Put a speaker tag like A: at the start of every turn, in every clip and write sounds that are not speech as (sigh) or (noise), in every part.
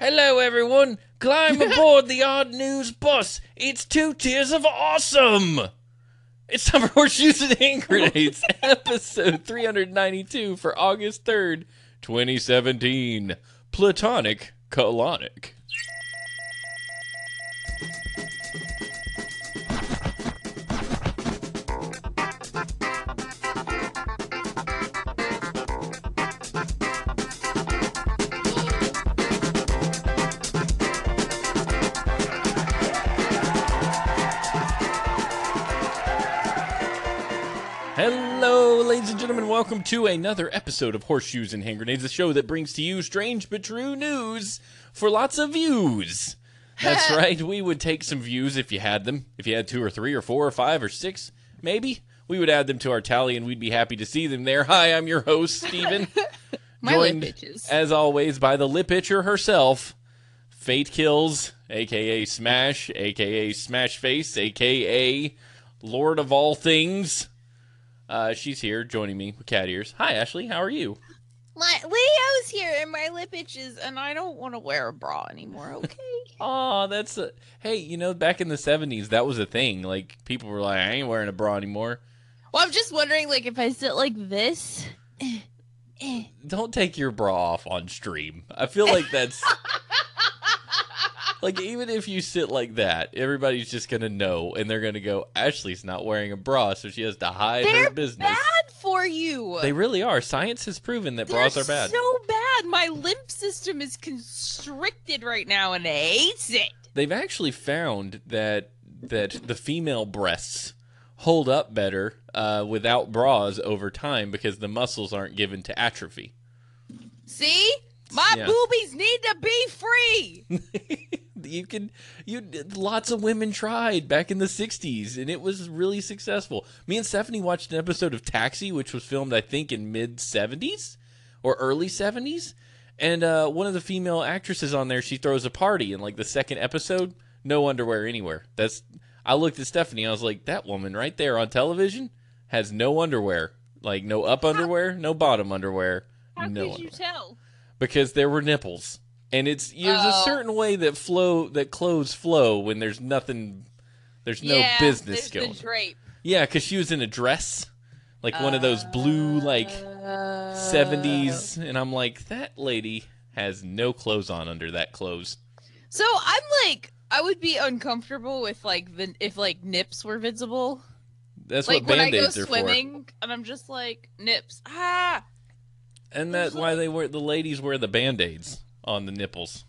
A: Hello, everyone. Climb aboard the Odd News bus. It's two tiers of awesome. It's time for Horseshoes and Hand Grenades, (laughs) episode 392 for August 3rd, 2017. Plutonic colonic. Welcome to another episode of Horseshoes and Hand Grenades, the show that brings to you strange but true news for lots of views. That's (laughs) right. We would take some views if you had them. If you had two or three or four or five or six, maybe, we would add them to our tally and we'd be happy to see them there. Hi, I'm your host, Steven. (laughs)
B: My
A: joined,
B: lip itches.
A: as always, by the lip itcher herself, Fate Kills, aka Smash, aka Smash Face, aka Lord of All Things. Uh, she's here joining me with cat ears. Hi, Ashley. How are you?
B: My Leo's here and my lip itches, and I don't want to wear a bra anymore. Okay. (laughs)
A: Oh, that's a hey. You know, back in the '70s, that was a thing. Like people were like, "I ain't wearing a bra anymore."
B: well, I'm just wondering, like, if I sit like this. eh, eh.
A: Don't take your bra off on stream. I feel like that's (laughs) like even if you sit like that, everybody's just gonna know, and they're gonna go, "Ashley's not wearing a bra, so she has to hide her
B: They're
A: business."
B: bad for you.
A: They really are. Science has proven that
B: They're
A: bras are bad.
B: So bad. My lymph system is constricted right now, and it hates it.
A: They've actually found that that the female breasts hold up better uh, without bras over time because the muscles aren't given to atrophy.
B: See, my
A: Yeah.
B: boobies need to be free. (laughs)
A: you can you lots of women tried back in the 60s and it was really successful. Me and Stephanie watched an episode of Taxi which was filmed I think in mid 70s or early 70s and uh, one of the female actresses on there she throws a party in like the second episode no underwear anywhere. That's I looked at Stephanie I was like that woman right there on television has no underwear. Like no up underwear, no bottom underwear.
B: How
A: no
B: could you tell?
A: because there were nipples. And it's there's a
B: Oh.
A: certain way that flow that clothes flow when there's nothing there's no
B: yeah,
A: business going. Yeah, cuz she was in a dress like one of those blue like
B: Uh,
A: 70s and I'm like that lady has no clothes on under that clothes.
B: So I'm like, I would be uncomfortable with like the if like nips were visible.
A: That's
B: like
A: what
B: when I go
A: are for.
B: swimming, and I'm just like nips. Ah,
A: And that's why they wear the ladies wear the band-aids on the nipples.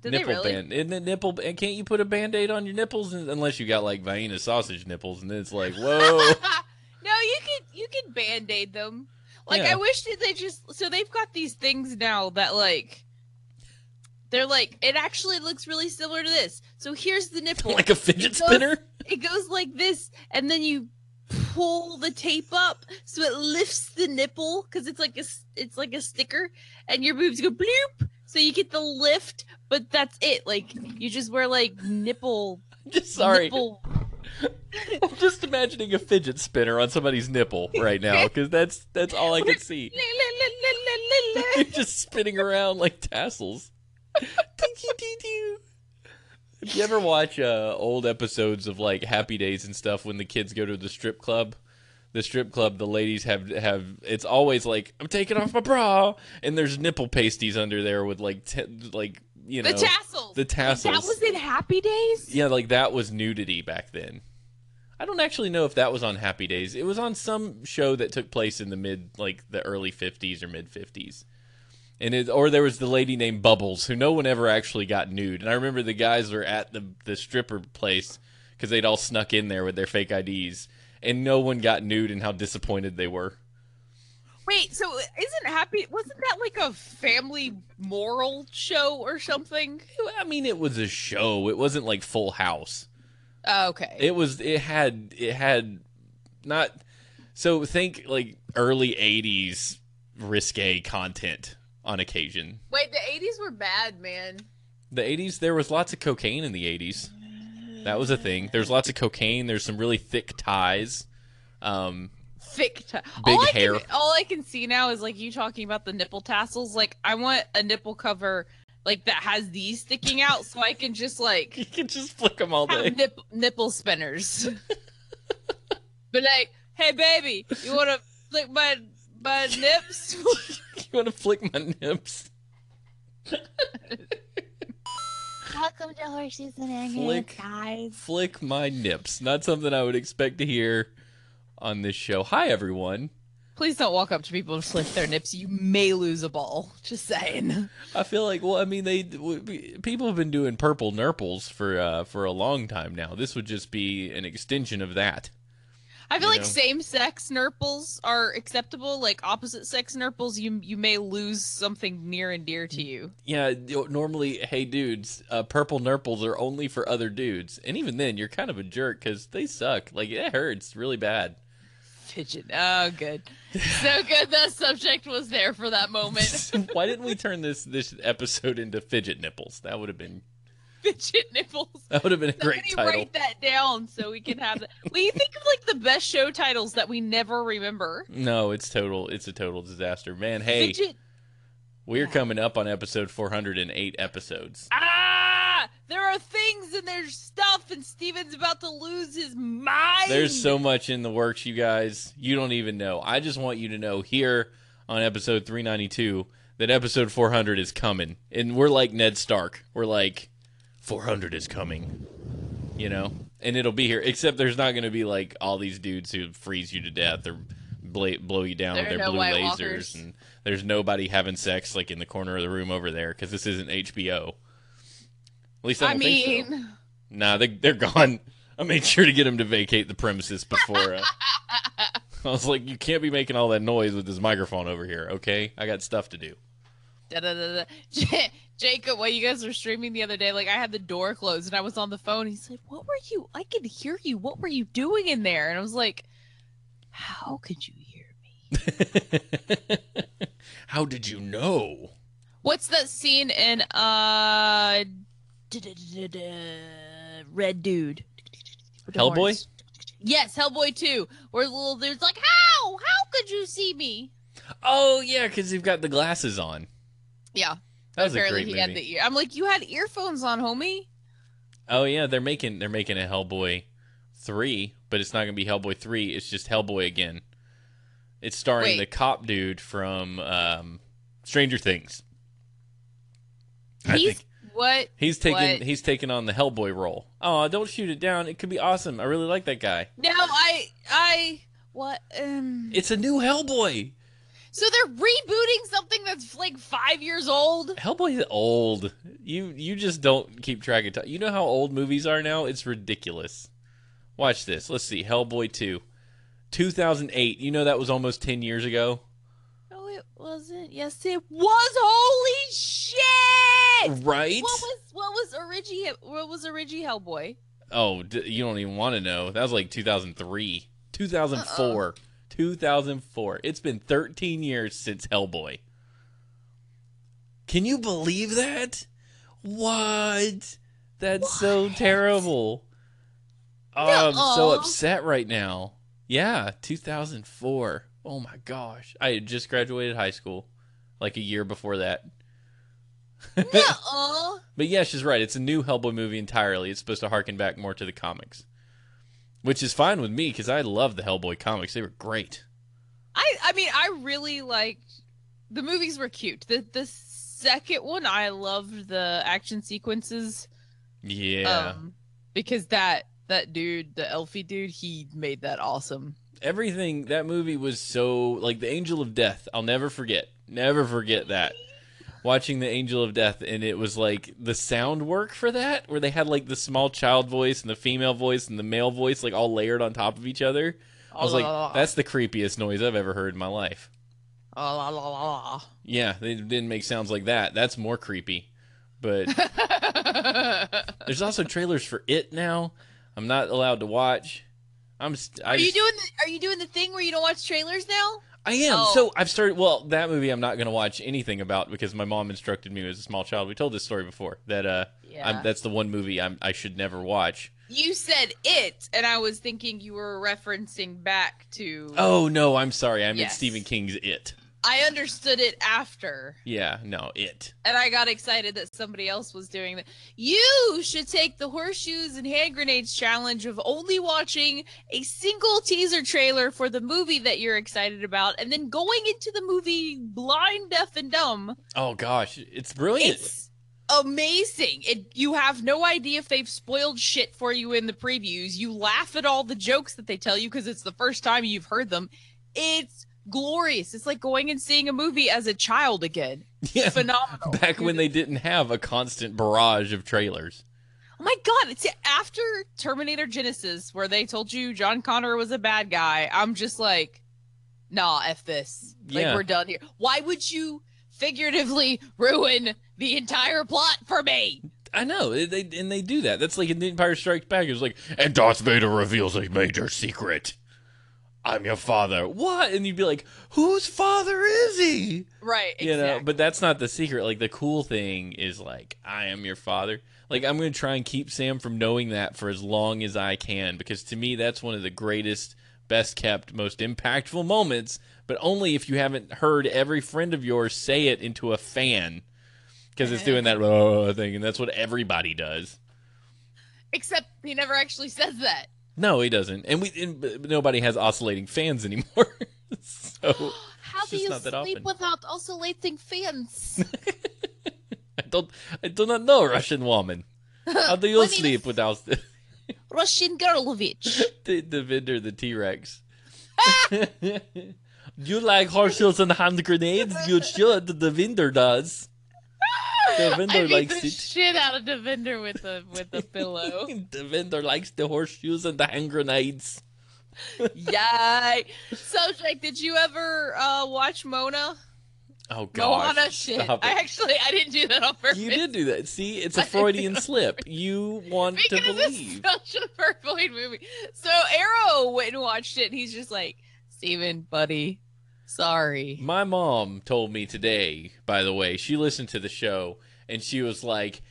B: did
A: nipple
B: they really?
A: band. Isn't it nipple? And can't you put a band-aid on your nipples unless you got like Vienna sausage nipples and then it's like, "Whoa." (laughs)
B: no, you could you could band aid them. Like
A: Yeah.
B: I wish that they just so they've got these things now that like they're like it actually looks really similar to this. So here's the nipple. (laughs)
A: like a fidget
B: It goes-
A: spinner?
B: it goes like this, and then you pull the tape up so it lifts the nipple because it's like a it's like a sticker, and your boobs go bloop. So you get the lift, but that's it. Like you just wear like nipple. (laughs)
A: Just sorry.
B: Nipple. (laughs)
A: I'm just imagining a fidget spinner on somebody's nipple right now because that's that's all I can (laughs) see. You're just spinning around like tassels. If you ever watch uh, old episodes of like Happy Days and stuff when the kids go to the strip club, the strip club, the ladies have have it's always like I'm taking off my bra and there's nipple pasties under there with like te- like you know
B: the tassels.
A: the tassels.
B: That was in Happy Days.
A: Yeah, like that was nudity back then. I don't actually know if that was on Happy Days. It was on some show that took place in the mid, like the early '50s or mid '50s, and it, or there was the lady named Bubbles, who no one ever actually got nude. And I remember the guys were at the the stripper place because they'd all snuck in there with their fake IDs, and no one got nude, and how disappointed they were.
B: Wait, so isn't Happy? Wasn't that like a family moral show or something?
A: I mean, it was a show. It wasn't like Full House.
B: Oh, okay.
A: It was it had it had not so think like early 80s risque content on occasion.
B: Wait, the '80s were bad, man.
A: The 80s there was lots of cocaine in the 80s. That was a thing. There's lots of cocaine, there's some really thick ties. Um
B: thick t-
A: Big
B: all I
A: hair.
B: Can, all I can see now is like you talking about the nipple tassels. Like I want a nipple cover like that has these sticking out, so I can just like (laughs)
A: You can just flick them all day.
B: nip- nipple spinners. but like, hey baby, you want to flick my my (laughs) nips?
A: you want to flick my nips? (laughs)
B: Welcome to Horses and
A: Flick.
B: guys.
A: Flick my nips. Not something I would expect to hear on this show. Hi, everyone.
B: Please don't walk up to people and flick their nips. You may lose a ball. Just saying.
A: I feel like, well, I mean, they people have been doing purple nurples for uh, for a long time now. This would just be an extension of that.
B: I feel like
A: know?
B: same-sex nurples are acceptable. Like opposite-sex nurples, you you may lose something near and dear to you.
A: Yeah, normally, hey dudes, uh, purple nurples are only for other dudes, and even then, you're kind of a jerk because they suck. Like it hurts really bad.
B: Fidget. Oh, good. So good. The subject was there for that moment. (laughs)
A: Why didn't we (laughs) turn this this episode into fidget nipples? That would have been (laughs)
B: Fidget nipples.
A: that would have been a great
B: Somebody
A: title.
B: write that down so we can have that. We think of like the best show titles that we never remember.
A: No, it's total. It's a total disaster, man. Hey,
B: Fidget.
A: we're coming up on episode 408 episodes.
B: Ah, there are things and there's stuff, and Steven's about to lose his mind.
A: There's so much in the works, you guys. You don't even know. I just want you to know here on episode 392 that episode 400 is coming, and we're like Ned Stark. We're like 400 is coming, you know, and it'll be here. Except there's not going to be like all these dudes who freeze you to death or bla- blow you down
B: There
A: with their
B: no
A: blue
B: White
A: lasers,
B: Walkers.
A: and there's nobody having sex like in the corner of the room over there because this isn't HBO. At least I,
B: I
A: don't think so.
B: mean,
A: Nah, they they're gone. I made sure to get them to vacate the premises before. Uh, (laughs) I was like, you can't be making all that noise with this microphone over here. Okay, I got stuff to do.
B: Da-da-da-da. (laughs) J- Jacob, while you guys were streaming the other day, like I had the door closed and I was on the phone. He said, "What were you? I could hear you. What were you doing in there?" And I was like, "How could you hear me?" (laughs)
A: How did you know?
B: What's that scene in uh Red Dude?
A: Hellboy?
B: Yes, Hellboy 2. Where the little dude's like, "How? How could you see me?"
A: Oh yeah, because you've got the glasses on.
B: Yeah.
A: That was a great
B: he had
A: movie.
B: the ear. I'm like, "You had earphones on, homie."
A: Oh yeah, they're making they're making a Hellboy three, but it's not gonna be Hellboy three. It's just Hellboy again. It's starring
B: Wait.
A: the cop dude from um, Stranger Things. I
B: He's
A: think
B: what?
A: he's taking
B: what?
A: he's taking on the Hellboy role. Oh, don't shoot it down. It could be awesome. I really like that guy.
B: No, I I what um
A: It's a new Hellboy.
B: So they're rebooting something that's like 5 years old?
A: Hellboy's old. You you just don't keep track of time. You know how old movies are now? It's ridiculous. Watch this. Let's see. Hellboy 2. 2008. You know that was almost 10 years ago?
B: No, it wasn't. Yes, it was. Holy shit!
A: Right?
B: What was what was Origi what was Origi Hellboy?
A: Oh, you don't even want to know. That was like 2003. 2004. 2004. It's been 13 years since Hellboy. Can you believe that? What? That's so
B: What?
A: terrible. Oh, I'm so upset right now. Yeah, 2004. Oh my gosh. I had just graduated high school like a year before that. (laughs)
B: Nuh-uh.
A: But yeah, she's right. It's a new Hellboy movie entirely. It's supposed to harken back more to the comics, which is fine with me because I love the Hellboy comics. They were great.
B: I I mean, I really liked the movies were cute. The the second one I loved the action sequences
A: Yeah,
B: um because that that dude, the elfie dude, he made that awesome.
A: everything that movie was so like the Angel of Death. I'll never forget. Never forget that. Watching the Angel of Death, and it was like the sound work for that, where they had like the small child voice and the female voice and the male voice, like all layered on top of each other. I was like, oh. that's the creepiest noise I've ever heard in my life.
B: Oh, la, la, la,
A: Yeah, they didn't make sounds like that. That's more creepy. But (laughs) there's also trailers for it now. I'm not allowed to watch. I'm. St- I
B: Are you
A: just-
B: doing the Are you doing the thing where you don't watch trailers now?
A: I am.
B: Oh.
A: So I've started. Well, that movie I'm not going to watch anything about because my mom instructed me as a small child. We told this story before that. Uh,
B: Yeah.
A: I'm, that's the one movie I'm, I should never watch.
B: you said it, and I was thinking you were referencing back to.
A: Oh no, I'm sorry. I meant
B: Yes.
A: Stephen King's It.
B: I understood it after.
A: Yeah, no, it.
B: And I got excited that somebody else was doing that. You should take the horseshoes and hand grenades challenge of only watching a single teaser trailer for the movie that you're excited about and then going into the movie blind, deaf, and dumb.
A: Oh gosh, it's brilliant.
B: It's amazing. It, you have no idea if they've spoiled shit for you in the previews. You laugh at all the jokes that they tell you because it's the first time you've heard them. It's glorious. It's like going and seeing a movie as a child again.
A: yeah,
B: Phenomenal.
A: back when they didn't have a constant barrage of trailers.
B: Oh my god, it's after Terminator Genisys where they told you John Connor was a bad guy. I'm just like, nah, F this. Like
A: Yeah.
B: we're done here. Why would you figuratively ruin the entire plot for me?
A: I know, they and they do that. That's like in The Empire Strikes Back. It's like, and Darth Vader reveals a major secret. I'm your father. What? And you'd be like, whose father is he?
B: Right.
A: You know, but that's not the secret. Like the cool thing is like, I am your father. Like I'm going to try and keep Sam from knowing that for as long as I can because to me that's one of the greatest, best kept, most impactful moments. But only if you haven't heard every friend of yours say it into a fan because it's doing that "Oh," (laughs) thing, and that's what everybody does.
B: Except he never actually says that.
A: No, he doesn't, and we and nobody has oscillating fans anymore. (laughs) so (gasps)
B: How do you sleep
A: often.
B: without oscillating fans? (laughs)
A: I don't, I do not know Russian woman. How do (laughs) you sleep without
B: Russian Girlovich.
A: the, the vendor, the T Rex? you like horseshoes and hand grenades? You should. The vendor does. (laughs) The vendor likes
B: the
A: it.
B: shit out of the vendor with the with the pillow. (laughs)
A: the vendor likes the horseshoes and the hand grenades. (laughs)
B: Yay! So, Jake, did you ever uh, watch Mona?
A: Oh gosh!
B: Moana shit.
A: stop
B: I actually I didn't do that on purpose.
A: You did do that. See, it's a Freudian slip. You want to
B: because
A: believe.
B: it's such a perfect movie. So Arrow went and watched it, and he's just like, Steven, buddy, sorry.
A: My mom told me today, by the way, she listened to the show and she was like,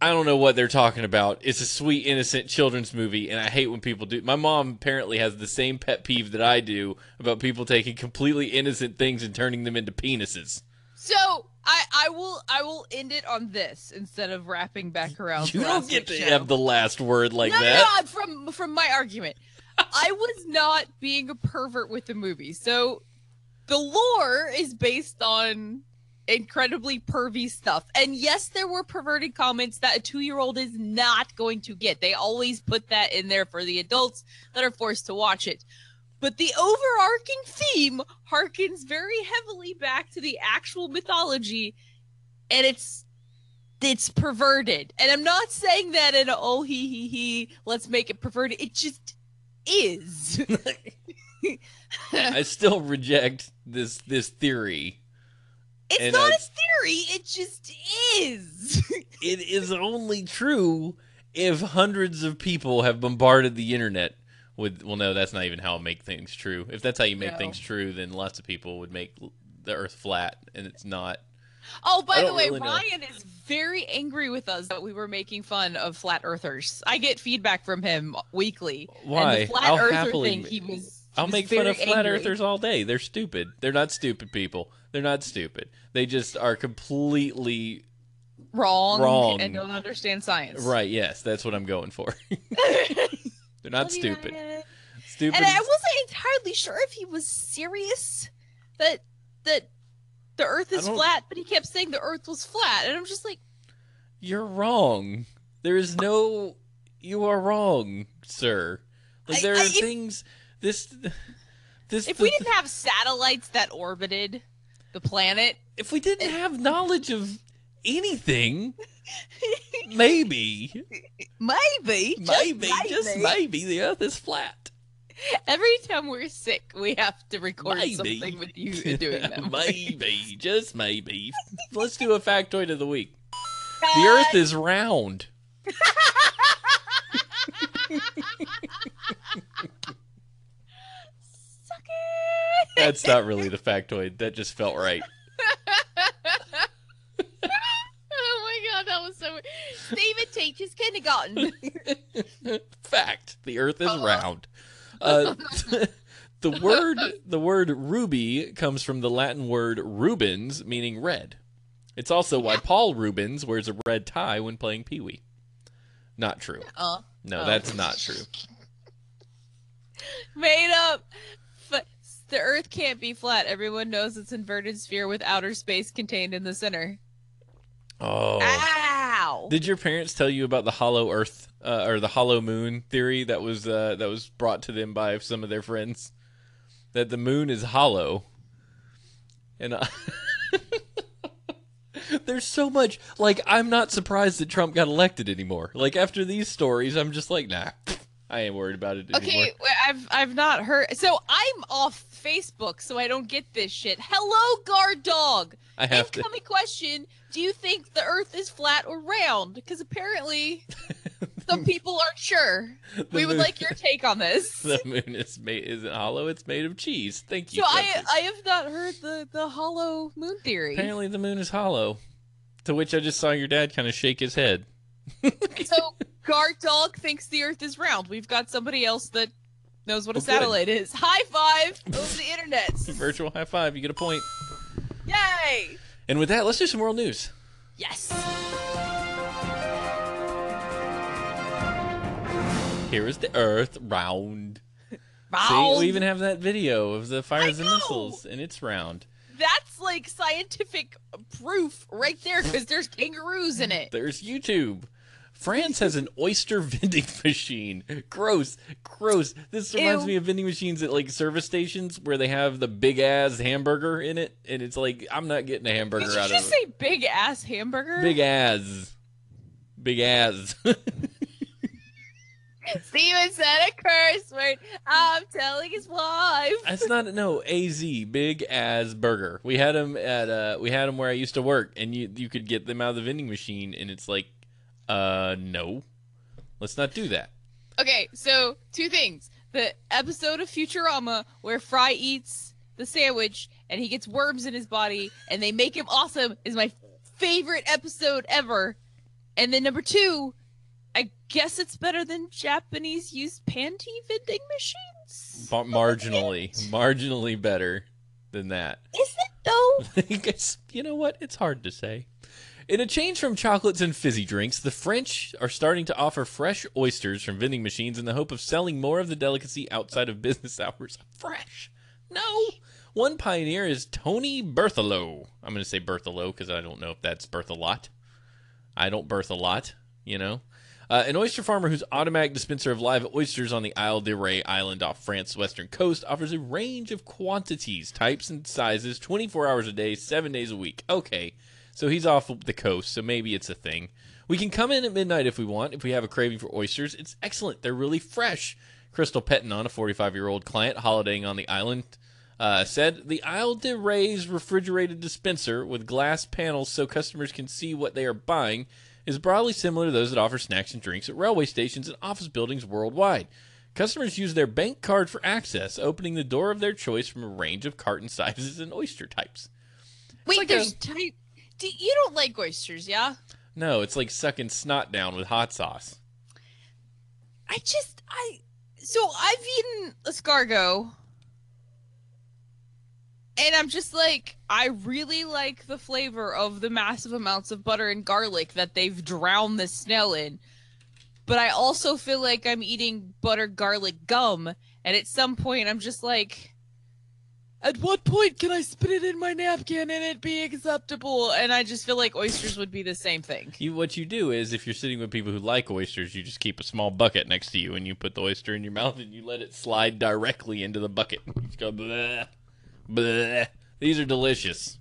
A: I don't know what they're talking about. It's a sweet, innocent children's movie, and I hate when people do. My mom apparently has the same pet peeve that I do about people taking completely innocent things and turning them into penises.
B: So I I will I will end it on this instead of wrapping back around.
A: You don't get to
B: show.
A: have the last word like
B: no,
A: that.
B: No, no, from from my argument, I was not being a pervert with the movie. So the lore is based on incredibly pervy stuff, and yes, there were perverted comments that a two-year-old is not going to get. They always put that in there for the adults that are forced to watch it. But the overarching theme harkens very heavily back to the actual mythology, and it's it's perverted. And I'm not saying that in a oh he he he let's make it perverted. It just is. (laughs) (laughs)
A: I still reject this this theory.
B: it's
A: and
B: not
A: I-
B: a theory, it just is. (laughs)
A: It is only true if hundreds of people have bombarded the internet with. Well, no, that's not even how I make things true. If that's how you make
B: No.
A: things true, then lots of people would make the Earth flat, and it's not.
B: oh, by the way,
A: really know.
B: Ryan is very angry with us that we were making fun of flat earthers. I get feedback from him weekly.
A: Why?
B: And the flat
A: I'll
B: earther
A: happily
B: thing, he was. He
A: I'll
B: was
A: make fun of flat
B: angry.
A: earthers all day. They're stupid. They're not stupid people. They're not stupid. They just are completely
B: wrong,
A: Wrong.
B: and don't understand science.
A: right. Yes, that's what I'm going for. (laughs) They're not stupid. Stupid.
B: And
A: Stupid.
B: I wasn't entirely sure if he was serious that that the Earth is flat, but he kept saying the Earth was flat, and I'm just like,
A: You're wrong. There is no. You are wrong, sir. Like there
B: I-
A: are
B: if-
A: things. This. This.
B: if we didn't have satellites that orbited the planet,
A: if we didn't have knowledge of anything, (laughs) maybe,
B: maybe, just
A: maybe, just maybe, the Earth is flat.
B: Every time we're sick, we have to record
A: Maybe.
B: something with you (laughs) doing that. (laughs)
A: maybe, just maybe. Let's do a factoid of the week. The Earth is round. That's not really the factoid. That just felt right. (laughs)
B: oh my god, that was so. Steven teaches kindergarten. (laughs)
A: Fact: the Earth is
B: Uh-huh.
A: round. Uh, (laughs) The word the word ruby comes from the Latin word rubens, meaning red. It's also why Paul Reubens wears a red tie when playing Pee Wee. Not true.
B: Uh,
A: No,
B: Oh.
A: that's not true.
B: made up. The Earth can't be flat. Everyone knows it's inverted sphere with outer space contained in the center.
A: Oh.
B: Ow!
A: Did your parents tell you about the hollow Earth uh, or the hollow moon theory that was uh, that was brought to them by some of their friends? That the moon is hollow, and (laughs) there's so much. Like, I'm not surprised that Trump got elected anymore. Like after these stories, I'm just like, nah, I ain't worried about it anymore.
B: Okay, wait, I've I've not heard. So I'm off Facebook, so I don't get this shit. Hello, guard dog.
A: I have to.
B: Incoming question: Do you think the Earth is flat or round? Because apparently, (laughs) some people aren't sure. We would like your take on this. (laughs)
A: The moon is made isn't hollow. It's made of cheese. Thank you.
B: So I I have not heard the the hollow moon theory.
A: Apparently, the moon is hollow. To which I just saw your dad kind of shake his head. (laughs)
B: So guard dog thinks the Earth is round. We've got somebody else that knows what a
A: Oh, good.
B: satellite is. High five over the internet. (laughs)
A: Virtual high five. You get a point.
B: Yay!
A: And with that, let's do some world news.
B: Yes.
A: Here is the Earth round.
B: Round.
A: See, we even have that video of the fires and missiles, and it's round.
B: That's like scientific proof right there because there's kangaroos in it.
A: There's YouTube. France has an oyster (laughs) vending machine. Gross, gross. This reminds
B: Ew.
A: me of vending machines at like service stations where they have the big ass hamburger in it, and it's like I'm not getting a hamburger
B: Did you
A: out
B: just
A: of it.
B: Just say big ass hamburger?
A: Big ass, big ass. (laughs)
B: Steven said a curse word. I'm telling his wife.
A: That's not no AZ big as burger. We had them at uh we had them where I used to work, and you you could get them out of the vending machine, and it's like, uh no, let's not do that.
B: Okay, so two things. The episode of Futurama where Fry eats the sandwich and he gets worms in his body and they make him awesome is my favorite episode ever. And then number two, I guess it's better than Japanese used panty vending machines.
A: Mar- marginally, marginally better than that.
B: Is it though? (laughs)
A: I guess you know what? It's hard to say. In a change from chocolates and fizzy drinks, the French are starting to offer fresh oysters from vending machines in the hope of selling more of the delicacy outside of business (laughs) hours. Fresh? No. One pioneer is Tony Berthelot. I'm going to say Berthelot because I don't know if that's birth a lot. I don't birth a lot, you know. Uh, an oyster farmer whose automatic dispenser of live oysters on the Isle de Ré island off France's western coast offers a range of quantities, types, and sizes 24 hours a day, 7 days a week. Okay, so he's off the coast, so maybe it's a thing. We can come in at midnight if we want, if we have a craving for oysters. It's excellent. They're really fresh. Crystal Pettinon, a 45 year old client holidaying on the island, uh, said the Isle de Ré's refrigerated dispenser with glass panels so customers can see what they are buying is broadly similar to those that offer snacks and drinks at railway stations and office buildings worldwide. Customers use their bank card for access, opening the door of their choice from a range of carton (laughs) sizes and oyster types.
B: Wait,
A: like
B: there's
A: a-
B: type. Do, you don't like oysters, yeah?
A: No, it's like sucking snot down with hot sauce.
B: I just I so I've eaten escargot and I'm just like I really like the flavor of the massive amounts of butter and garlic that they've drowned the snail in. But I also feel like I'm eating butter garlic gum and at some point I'm just like at what point can I spit it in my napkin and it be acceptable? And I just feel like oysters would be the same thing.
A: You, what you do is, if you're sitting with people who like oysters, you just keep a small bucket next to you, and you put the oyster in your mouth, and you let it slide directly into the bucket. You just go bleh, bleh. These are delicious.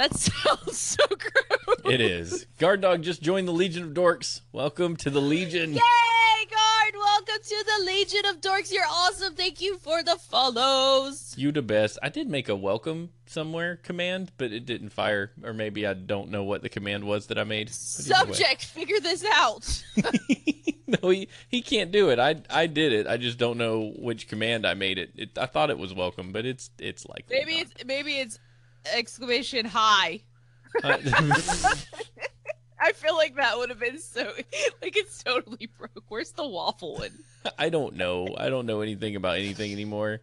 B: That (laughs) sounds so gross.
A: It is. Guard dog just joined the Legion of Dorks. Welcome to the Legion.
B: Yay, guard! Welcome to the Legion of Dorks. You're awesome. Thank you for the follows.
A: You the best. I did make a welcome somewhere command, but it didn't fire, or maybe I don't know what the command was that I made. But either way.
B: Subject, figure this out. (laughs) (laughs)
A: no, he, he can't do it. I I did it. I just don't know which command I made it. it I thought it was welcome, but it's it's like
B: maybe it's maybe it's exclamation hi. (laughs) I feel like that would have been so like it's totally broke Where's the waffle one?
A: I don't know. I don't know anything about anything anymore.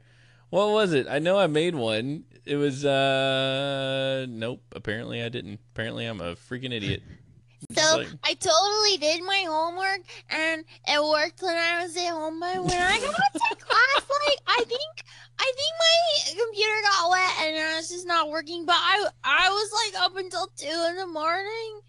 A: What was it? I know I made one. It was uh nope, apparently I didn't. Apparently I'm a freaking idiot.
C: So
A: Like-
C: I totally did my homework and it worked when I was at home. But when I got to class, like I think I think my computer got wet and it's just not working. But I I was like up until two in the morning.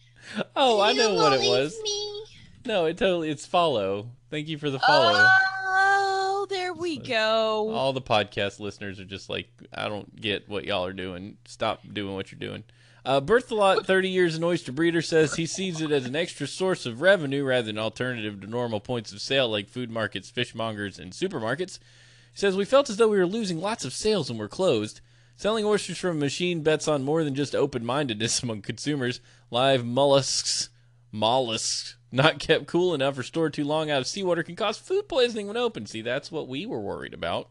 A: Oh, I know what it was.
C: Me.
A: No, it totally it's follow. Thank you for the follow.
B: Oh, there we go.
A: All the podcast listeners are just like, I don't get what y'all are doing. Stop doing what you're doing. Uh, Berthelot, (laughs) 30 years an oyster breeder, says he sees it as an extra source of revenue rather than alternative to normal points of sale like food markets, fishmongers, and supermarkets. Says, We felt as though we were losing lots of sales when we're closed. Selling oysters from a machine bets on more than just open mindedness (laughs) among consumers. Live mollusks, mollusks, not kept cool enough or stored too long out of seawater can cause food poisoning when open. See, that's what we were worried about.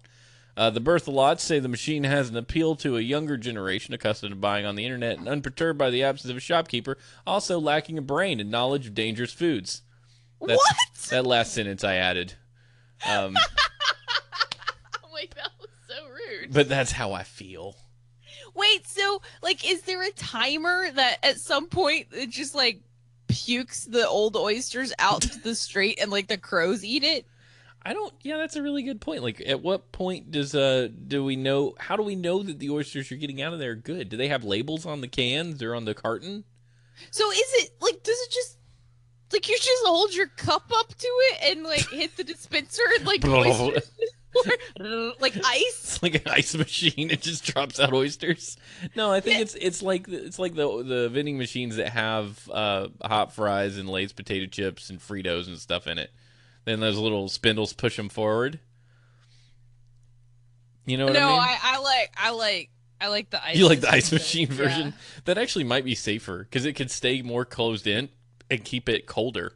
A: Uh, the Berthelots say the machine has an appeal to a younger generation accustomed to buying on the internet and unperturbed by the absence of a shopkeeper, also lacking a brain and knowledge of dangerous foods. That's-
B: what?
A: That last sentence I added. Um, (laughs) (laughs)
B: Wait, that was so rude.
A: but that's how I feel.
B: Wait, so like, is there a timer that at some point it just like pukes the old oysters out to the street and like the crows eat it?
A: I don't. Yeah, that's a really good point. Like, at what point does uh do we know? How do we know that the oysters you're getting out of there are good? Do they have labels on the cans or on the carton?
B: So is it like, does it just like you just hold your cup up to it and like hit the dispenser and like (laughs) oysters, (laughs) like ice?
A: It's like an ice machine. It just drops out oysters. No, I think it's it's like it's like the the vending machines that have uh, hot fries and Lay's potato chips and Fritos and stuff in it. Then those little spindles push them forward. You know what
B: no,
A: I mean?
B: I, I like I like I like the ice.
A: you like the ice
B: machine,
A: machine
B: yeah.
A: version? That actually might be safer because it could stay more closed in and keep it colder.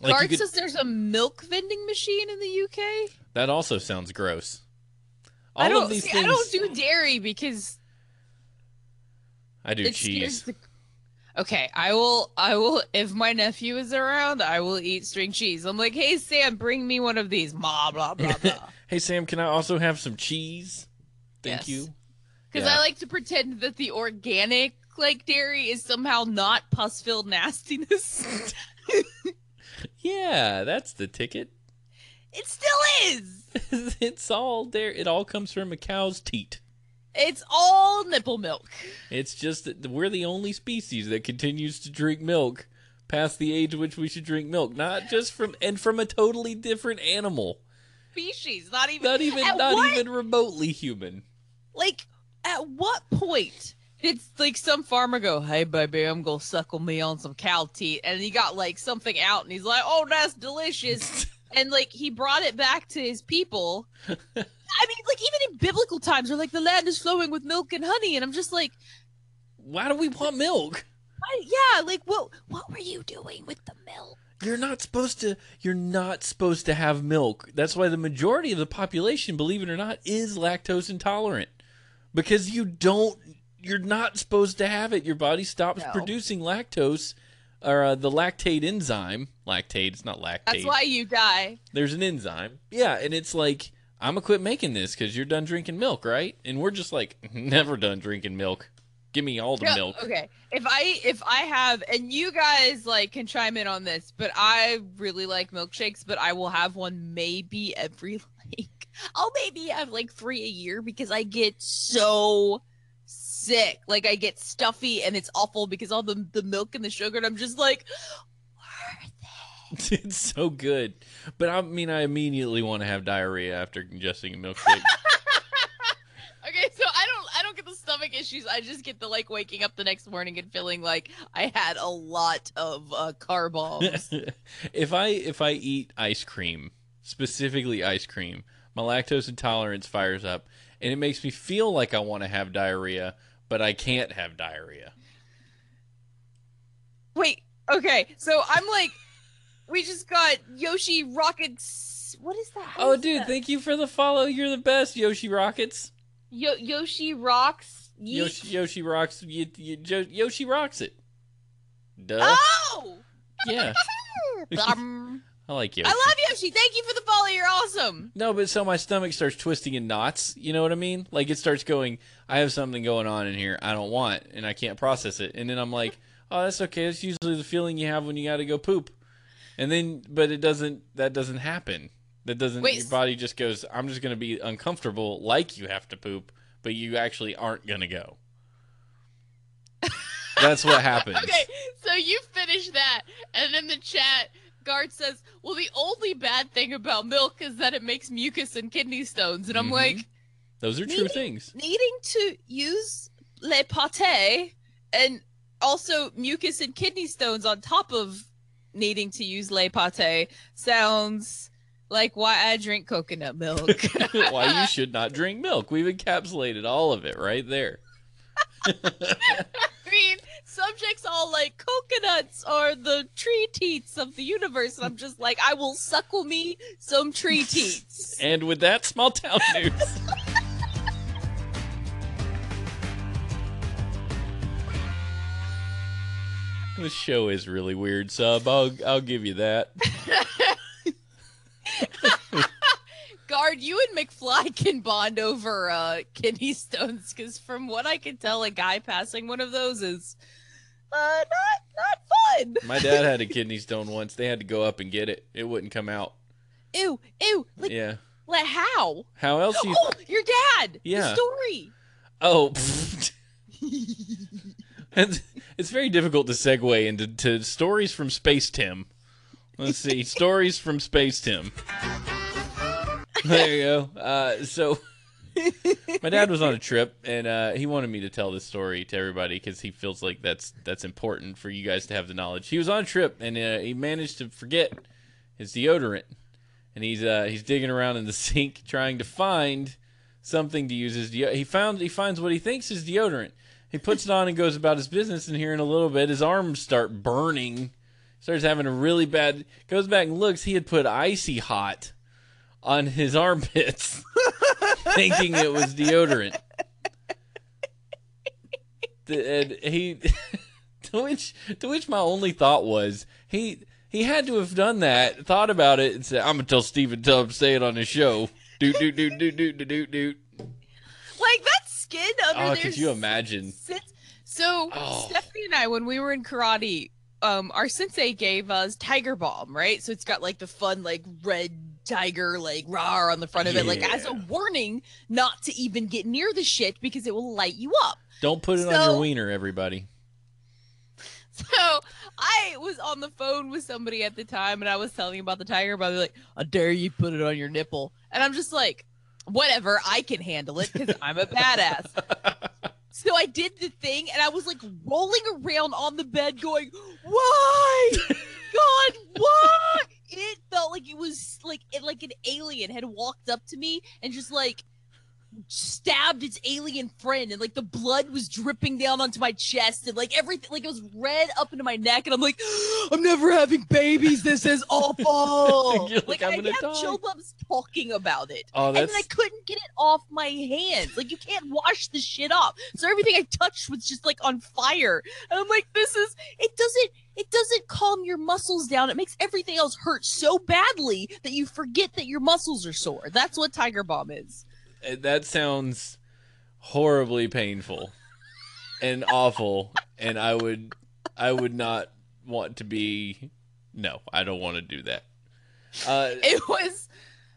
A: Like you could,
B: says there's a milk vending machine in the UK.
A: that also sounds gross. All
B: I don't
A: of these
B: see,
A: things.
B: I don't do dairy because
A: I do cheese.
B: the. Okay, I will. I will. If my nephew is around, I will eat string cheese. I'm like, hey Sam, bring me one of these. Blah blah blah (laughs) blah.
A: Hey Sam, can I also have some cheese? Thank
B: Yes.
A: you.
B: Because
A: Yeah.
B: I like to pretend that the organic like dairy is somehow not pus filled nastiness. (laughs)
A: Yeah, that's the ticket.
B: it still is. (laughs)
A: it's all there. It all comes from a cow's teat.
B: It's all nipple milk.
A: It's just that we're the only species that continues to drink milk past the age at which we should drink milk. Not just from and from a totally different animal.
B: Species, not even.
A: Not even not
B: what-
A: even remotely human.
B: like at what point did like some farmer go hey baby i'm gonna suckle me on some cow teat and he got like something out and he's like oh that's delicious (laughs) and like he brought it back to his people (laughs) i mean like even in biblical times where like the land is flowing with milk and honey and i'm just like
A: Why do we want milk?
B: I, yeah like what what were you doing with the milk
A: You're not supposed to you're not supposed to have milk. That's why the majority of the population, believe it or not, is lactose intolerant. Because you don't you're not supposed to have it. Your body stops
B: No.
A: producing lactose or uh, the lactate enzyme. Lactate, it's not lactate.
B: that's why you die
A: There's an enzyme. Yeah, and it's like I'm gonna quit making this because you're done drinking milk, right? And we're just like (laughs) never done drinking milk. Give me all the milk.
B: Okay. If I if I have and you guys like can chime in on this, but I really like milkshakes, but I will have one maybe every (laughs) like I'll maybe have like three a year because I get so sick. Like I get stuffy and it's awful because all the the milk and the sugar and I'm just like worth it. (laughs)
A: it's so good. But I mean, I immediately want to have diarrhea after ingesting a milkshake. (laughs)
B: Okay, so I don't I don't get the stomach issues. I just get the like waking up the next morning and feeling like I had a lot of uh, car bombs. (laughs)
A: if I if I eat ice cream, specifically ice cream, my lactose intolerance fires up, and it makes me feel like I want to have diarrhea, but I can't have diarrhea.
B: Wait, okay. So I'm like, we just got Yoshi Rockets. What is that? How
A: Oh,
B: is
A: dude,
B: that?
A: thank you for the follow. You're the best, Yoshi Rockets.
B: Yo- Yoshi rocks. Yeet.
A: Yoshi, Yoshi rocks. You, you, Yoshi rocks it. Duh.
B: Oh,
A: Yeah. (laughs) (laughs) I like Yoshi.
B: I love Yoshi. Thank you for the follow. You're awesome.
A: No, but so my stomach starts twisting in knots. You know what I mean? Like it starts going. I have something going on in here I don't want, and I can't process it. And then I'm like, oh, that's okay. That's usually the feeling you have when you got to go poop. And then, but it doesn't. That doesn't happen. That doesn't.
B: Wait,
A: your body just goes. I'm just gonna be uncomfortable, like you have to poop, but you actually aren't gonna go. (laughs) That's what happens.
B: Okay, so you finish that, and then the chat guard says, "Well, the only bad thing about milk is that it makes mucus and kidney stones." And I'm
A: Mhm.
B: like,
A: Those are true things.
B: needing to use le pate and also mucus and kidney stones on top of needing to use le pate sounds like why I drink coconut milk. (laughs) (laughs)
A: Why you should not drink milk. We've encapsulated all of it right there. (laughs)
B: I mean, subjects all like coconuts are the tree teats of the universe, and I'm just like, I will suckle me some tree (laughs) teats.
A: And with that, small town (laughs) news. the show is really weird, sub. I'll I'll give you that. (laughs)
B: Guard, you and McFly can bond over uh, kidney stones, because from what I can tell, a guy passing one of those is uh, not not fun.
A: My dad had a kidney stone once. They had to go up and get it. It wouldn't come out.
B: Ew, ew, like,
A: Yeah.
B: like how?
A: How else you?
B: Oh, your dad.
A: Yeah.
B: The story.
A: Oh. it's, (laughs) it's very difficult to segue into to stories from Space Tim. Let's see, (laughs) stories from Space Tim. There you go. Uh, so, my dad was on a trip, and uh, he wanted me to tell this story to everybody because he feels like that's that's important for you guys to have the knowledge. He was on a trip, and uh, he managed to forget his deodorant, and he's uh, he's digging around in the (laughs) sink trying to find something to use as deodorant. He found he finds what he thinks is deodorant. He puts it on and goes about his business. And here in a little bit, his arms start burning. Starts having a really bad. Goes back and looks. He had put icy hot on his (laughs) armpits, thinking it was deodorant. And he, (laughs) to which to which my only thought was he he had to have done that, thought about it, and said, "I'm gonna tell Stephen Tubbs say it on his show." Doot doot doot doot doot doot doot doot.
B: Like that skin under
A: Oh,
B: there.
A: could you imagine?
B: sits- So
A: Oh.
B: Stephanie and I, when we were in karate, um, our sensei gave us Tiger Balm, right? So it's got like the fun, like red tiger, like rar on the front of it, like as a warning not to even get near the shit because it will light you up.
A: Don't put it on your wiener, everybody. (laughs)
B: So I was on the phone with somebody at the time, and I was telling about the tiger balm. They're like, "I dare you put it on your nipple," and I'm just like, "Whatever, I can handle it because I'm a badass." (laughs) So I did the thing, and I was like rolling around on the bed, going, "Why, (laughs) God, why?" It felt like it was like it, like an alien had walked up to me and just like stabbed its alien friend, and like the blood was dripping down onto my chest, and like everything, like it was red up into my neck, and I'm like, (gasps) "I'm never having babies. This is (laughs) awful."
A: Like,
B: like
A: "I'm
B: I have
A: die."
B: chill bumps talking about it
A: Oh,
B: and then I couldn't get it off my hands. Like you can't wash the shit off. So everything I touched was just like on fire. And I'm like, this is it doesn't it doesn't calm your muscles down. It makes everything else hurt so badly that you forget that your muscles are sore. That's what Tiger Balm is.
A: uh, that sounds horribly painful and awful, and I would I would not want to be. No, I don't want to do that. Uh,
B: It was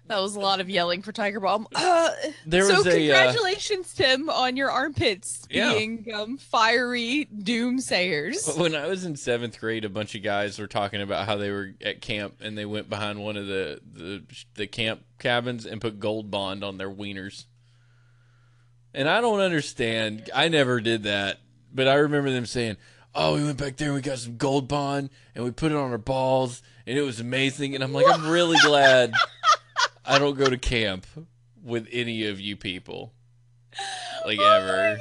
B: that was a lot of yelling for Tiger Balm. (clears throat) Uh,
A: there
B: so
A: was a. Uh,
B: congratulations, Tim, on your armpits
A: Yeah.
B: being um, fiery doomsayers.
A: When I was in seventh grade, a bunch of guys were talking about how they were at camp and they went behind one of the the, the camp cabins and put gold bond on their wieners. And I don't understand. I never did that, but I remember them saying, "Oh, we went back there and we got some gold bond and we put it on our balls and it was amazing." And I'm like, I'm really (laughs) glad I don't go to camp with any of you people, like
B: Oh
A: ever.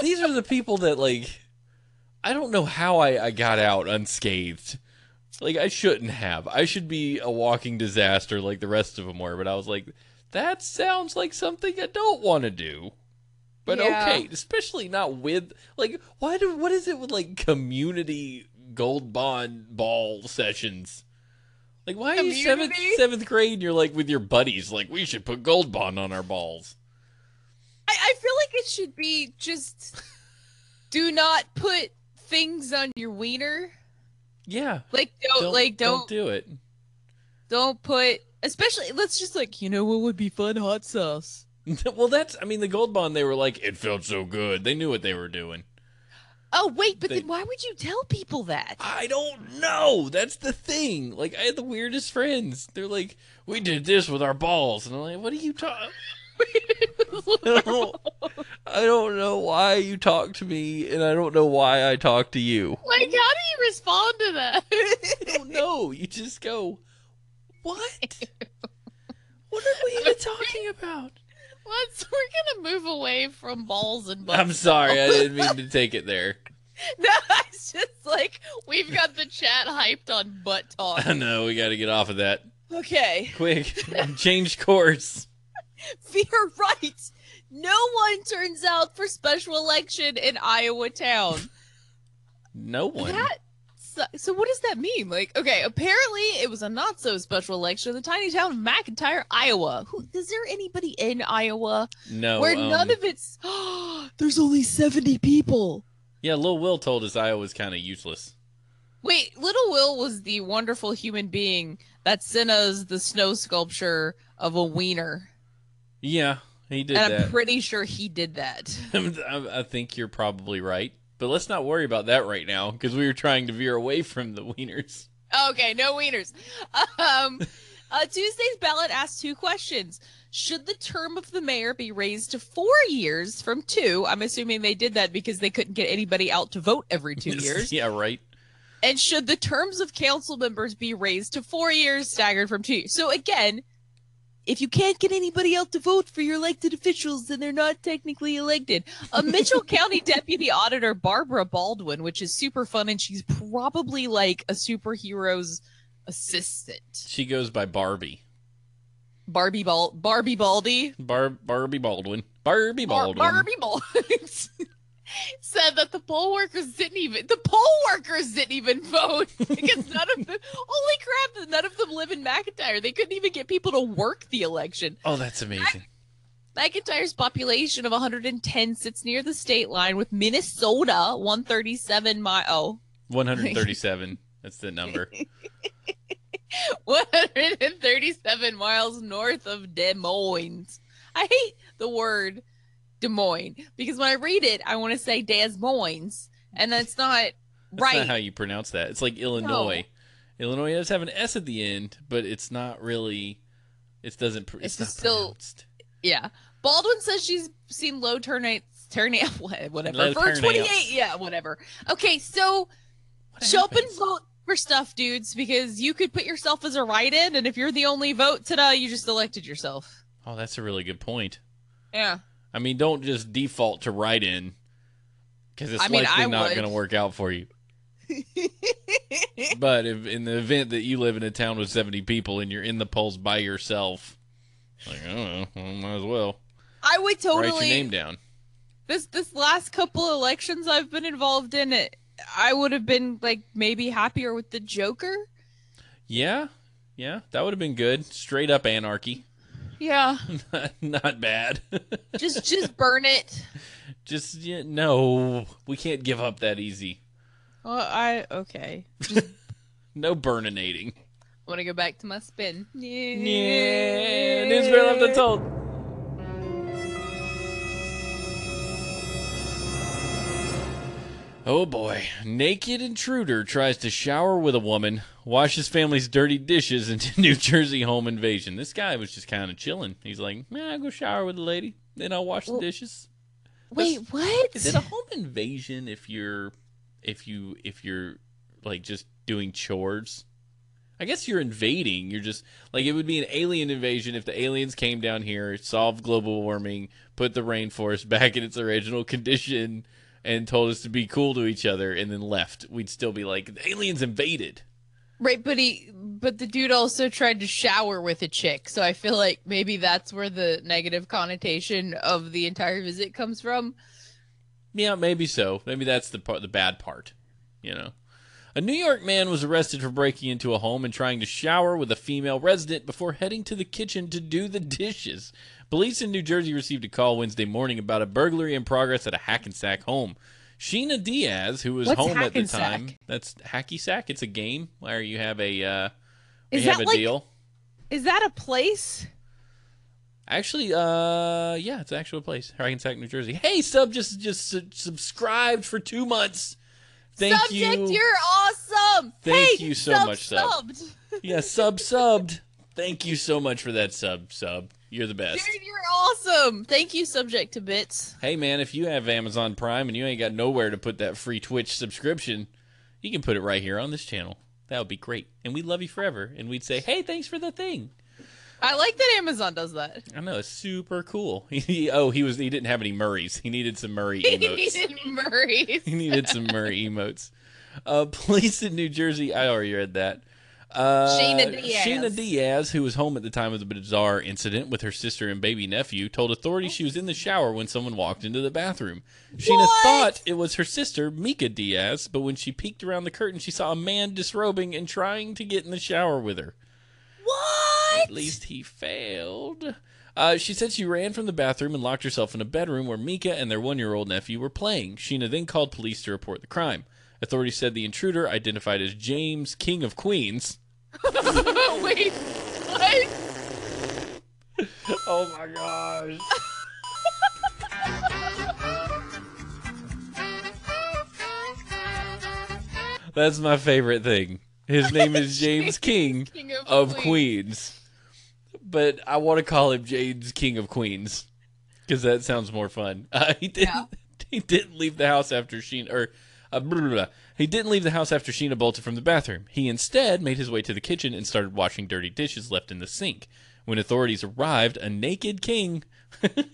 A: These are the people that like I don't know how I, I got out unscathed. Like I shouldn't have. I should be a walking disaster like the rest of them were, but I was like that sounds like something I don't want to do. But
B: Yeah.
A: okay, especially not with like why do what is it with like community gold bond ball sessions. Like, why are you seventh seventh grade? And you're like with your buddies, like we should put gold bond on our balls.
B: I, I feel like it should be just do not put things on your wiener.
A: Yeah,
B: Like don't, like don't
A: do it.
B: don't put especially let's just like you know what would be fun hot sauce. (laughs)
A: well, that's. I mean, the gold bond. They were like, it felt so good. They knew what they were doing.
B: Oh wait, but
A: They-
B: then why would you tell people that?
A: I don't know. That's the thing. Like, I had the weirdest friends. They're like, we did this with our balls, and I'm like, what are you talking? (laughs) I don't, I don't know why you talk to me, and I don't know why I talk to you.
C: Like, how do you respond to that? (laughs)
A: I don't know. You just go, what? (laughs) What are we even talking about?
C: Let's we're gonna move away from balls and butts.
A: I'm sorry. I didn't mean to take it there. (laughs)
B: no, it's just like
C: We've got the chat hyped on butt talk. (laughs)
A: I know. We got to get off of that.
B: okay,
A: Quick. (laughs) Change course.
B: you're right. No one turns out for special election in Iowa town.
A: No one.
B: That so, so what does that mean? Like, okay, apparently it was a not so special election in the tiny town of McIntyre, Iowa. Who is there anybody in Iowa
A: No.
B: where
A: um,
B: none of it's (gasps) there's only 70 people.
A: Yeah, Lil Will told us Iowa's kind of useless.
B: Wait, Little Will was the wonderful human being that sent us the snow sculpture of a wiener.
A: Yeah, he did
B: and I'm pretty sure he did that. (laughs)
A: I think you're probably right. But let's not worry about that right now because we were trying to veer away from the wieners.
B: Okay, no wieners. Um, uh, Tuesday's ballot asked two questions. Should the term of the mayor be raised to four years from two? I'm assuming they did that because they couldn't get anybody out to vote every two (laughs) years.
A: yeah, right.
B: And should the terms of council members be raised to four years, staggered from two? So again, if you can't get anybody out to vote for your elected officials, then they're not technically elected. A Mitchell (laughs) County Deputy Auditor Barbara Baldwin, which is super fun, and she's probably like a superhero's assistant.
A: She goes by Barbie.
B: Barbie Bal Barbie Baldy.
A: Bar- Barbie Baldwin. Barbie
B: Bar-
A: Baldwin.
B: Barbie Baldwin. (laughs)
C: Said that the poll workers didn't even the poll workers didn't even vote. (laughs)
B: because none of them holy crap none of them live in mcintyre they couldn't even get people to work the election
A: Oh, that's amazing.
B: McIntyre's population of 110 sits near the state line with Minnesota 137 mile oh
A: 137. That's the number. (laughs)
B: 137 miles north of Des Moines. I hate the word Des Moines because when I read it, I want to say Des Moines, and that's not
A: That's
B: right.
A: not how you pronounce that. It's like Illinois. Illinois does have an S at the end, but it's not really. It doesn't. It's,
B: It's
A: not
B: just still-
A: pronounced.
B: Yeah. Baldwin says she's seen low turnout turnout (laughs) whatever
A: Low
B: for 28 yeah whatever okay so
A: What
B: show up and vote for stuff dudes because you could put yourself as a write-in and if you're the only vote today you just elected yourself
A: Oh, that's a really good point.
B: yeah
A: I mean, don't just default to write in because it's
B: I mean,
A: likely
B: I
A: not going to work out for you. (laughs) But if in the event that you live in a town with 70 people and you're in the polls by yourself, like, I don't know, well, might as well
B: i would totally
A: write your name down.
B: this this last couple elections i've been involved in it i would have been like maybe happier with the joker
A: Yeah, yeah, that would have been good. Straight up anarchy.
B: Yeah (laughs)
A: not bad. (laughs)
B: just just burn it
A: Just, yeah, no, we can't give up that easy.
B: well i okay (laughs)
A: No burninating.
B: I want to go back to my spin. Yeah.
A: Yeah, news bear left untold. Oh boy. Naked intruder tries to shower with a woman, washes family's dirty dishes into (laughs) New Jersey home invasion. This guy was just kind of chilling. He's like, man, I'll go shower with the lady, then I'll wash the dishes.
B: Wait, what?
A: Is it a home invasion if you're if you if you're like just doing chores? I guess you're invading. You're just like it would be an alien invasion if the aliens came down here, solved global warming, put the rainforest (laughs) back in its original condition, and told us to be cool to each other, and then left. We'd still be like, the aliens invaded.
B: Right, but he, but the dude also tried to shower with a chick, so I feel like maybe that's where the negative connotation of the entire visit comes from.
A: Yeah, maybe so. Maybe that's the part, the bad part, you know. A New York man was arrested for breaking into a home and trying to shower with a female resident before heading to the kitchen to do the dishes. Police in New Jersey received a call Wednesday morning about a burglary in progress at a Hackensack home. Sheena Diaz, who was
B: What's
A: home at the time, that's Hacky Sack. It's a game where you have a uh, you have a
B: like-
A: deal.
B: Is that a place?
A: Actually, uh, yeah, it's an actual place, Hackensack, New Jersey. Hey, sub, just just su- subscribed for two months. Thank
D: Subject,
A: you.
D: you're awesome.
A: Thank
D: hey,
A: you so
D: sub
A: much, sub.
D: subbed.
A: Yeah, sub subbed. Thank you so much for that sub sub. You're the best.
D: Dude, you're awesome. Thank you, subject to bits.
A: Hey man, if you have Amazon Prime and you ain't got nowhere to put that free Twitch subscription, you can put it right here on this channel. That would be great. And we'd love you forever. And we'd say, hey, thanks for the thing.
B: I like that Amazon does that.
A: I know, it's super cool. (laughs) He, oh, he was he didn't have any Murrays. He needed some Murray (laughs)
D: He
A: emotes.
D: needed Murray's.
A: he needed some Murray (laughs) emotes. Uh, police in New Jersey, I already read that. Uh,
D: Sheena Diaz.
A: Sheena Diaz, who was home at the time of the bizarre incident with her sister and baby nephew, told authorities she was in the shower when someone walked into the bathroom. Sheena
D: What?
A: thought it was her sister, Mika Diaz, but when she peeked around the curtain, she saw a man disrobing and trying to get in the shower with her.
D: What?
A: At least he failed. Uh, she said she ran from the bathroom and locked herself in a bedroom where Mika and their one year old nephew were playing. Sheena then called police to report the crime. Authorities said the intruder, identified as James, King of Queens. (laughs)
D: Wait, what?
A: Oh my gosh. That's my favorite thing. His name is (laughs) James King
D: King of,
A: of
D: Queens.
A: Queens. But I want to call him James King of Queens because that sounds more fun. Uh, (laughs) he didn't.
D: Yeah.
A: He didn't leave the house after Sheena, or uh, blah, blah, blah. He didn't leave the house after Sheena bolted from the bathroom. He instead made his way to the kitchen and started washing dirty dishes left in the sink. When authorities arrived, a naked king. (laughs) naked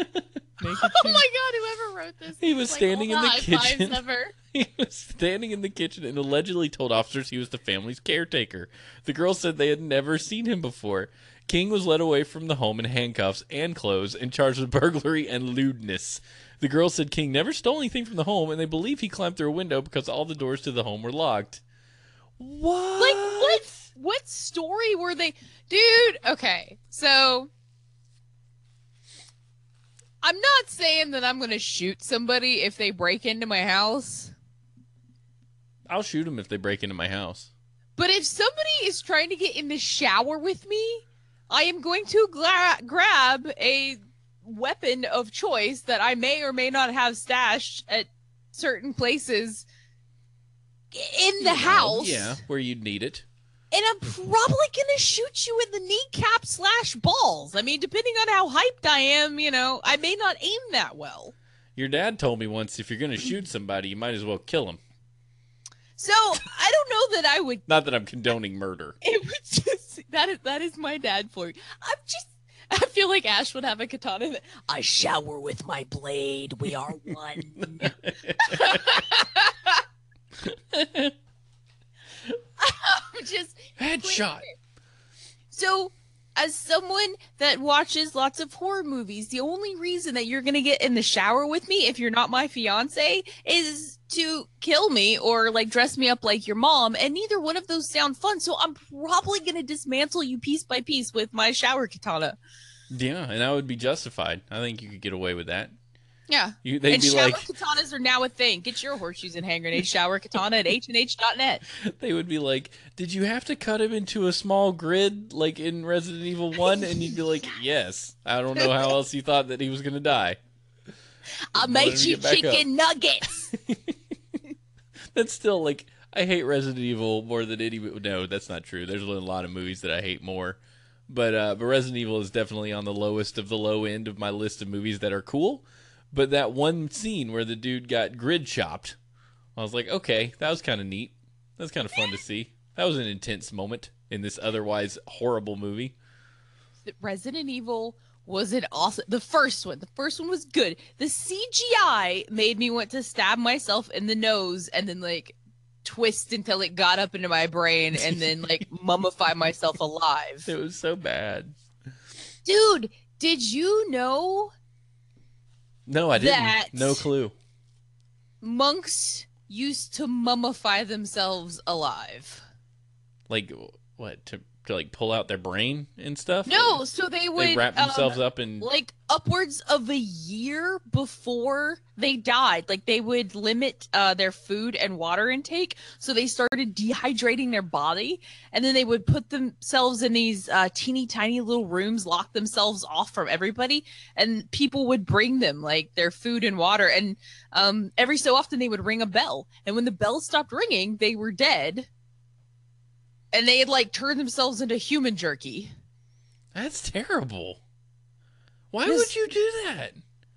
D: Oh
A: king.
D: my god, whoever wrote this?
A: He was
D: Like,
A: standing in the
D: high fives
A: kitchen.
D: ever. (laughs)
A: He was standing in the kitchen and allegedly told officers he was the family's caretaker. The girls said they had never seen him before. King was led away from the home in handcuffs and clothes and charged with (laughs) burglary and lewdness. The girls said King never stole anything from the home and they believe he climbed through a window because all the doors to the home were locked. What?
B: Like what? What story were they, dude? Okay, so I'm not saying that I'm gonna shoot somebody if they break into my house,
A: I'll shoot them if they break into my house.
B: but if somebody is trying to get in the shower with me, I am going to gra- grab a weapon of choice that I may or may not have stashed at certain places in the
A: You know,
B: house.
A: Yeah, where you'd need it.
B: and I'm probably (laughs) gonna shoot you in the kneecap slash balls. I mean, depending on how hyped I am, you know, I may not aim that well.
A: Your dad told me once if you're going to shoot somebody, you might as well kill him.
B: So I don't know that I would.
A: Not that I'm condoning murder.
B: It would (laughs) just that is that is my dad for you. I'm just. (laughs) I feel like Ash would have a katana. That, I shower with my blade. We are one. (laughs) I'm just
A: Headshot.
B: So, as someone that watches lots of horror movies, the only reason that you're going to get in the shower with me if you're not my fiance is to kill me or like dress me up like your mom. And neither one of those sound fun. So, I'm probably going to dismantle you piece by piece with my shower katana.
A: Yeah, and I would be justified. I think you could get away with that.
B: Yeah.
A: You, they'd
B: and
A: be
B: shower
A: like,
B: katanas are now a thing. Get your horseshoes and hand grenade shower katana at h&h.net. (laughs)
A: they would be like, "Did you have to cut him into a small grid like in Resident Evil One?" And you'd be like, (laughs) "Yes." I don't know how else you thought that he was gonna die.
B: I made you
A: back up.
B: chicken nuggets. (laughs)
A: That's still like I hate Resident Evil more than any. No, that's not true. There's a lot of movies that I hate more, but uh, but Resident Evil is definitely on the lowest of the low end of my list of movies that are cool. But that one scene where the dude got grid chopped, I was like, okay, that was kind of neat. That's kind of fun to see. That was an intense moment in this otherwise horrible movie.
B: Resident Evil was an awesome. The first one, the first one was good. The CGI made me want to stab myself in the nose and then like twist until it got up into my brain and then like (laughs) mummify myself alive.
A: It was so bad.
B: Dude, did you know
A: No, I didn't. No clue.
B: monks used to mummify themselves alive.
A: Like what to to like pull out their brain and stuff?
B: No, so they would
A: they wrap
B: um,
A: themselves up in.
B: like upwards of a year before they died like they would limit uh, their food and water intake so they started dehydrating their body and then they would put themselves in these uh, teeny tiny little rooms lock themselves off from everybody and people would bring them like their food and water and um, every so often they would ring a bell and when the bell stopped ringing they were dead and they had like turned themselves into human jerky
A: That's terrible. Why
B: This-
A: would you do that?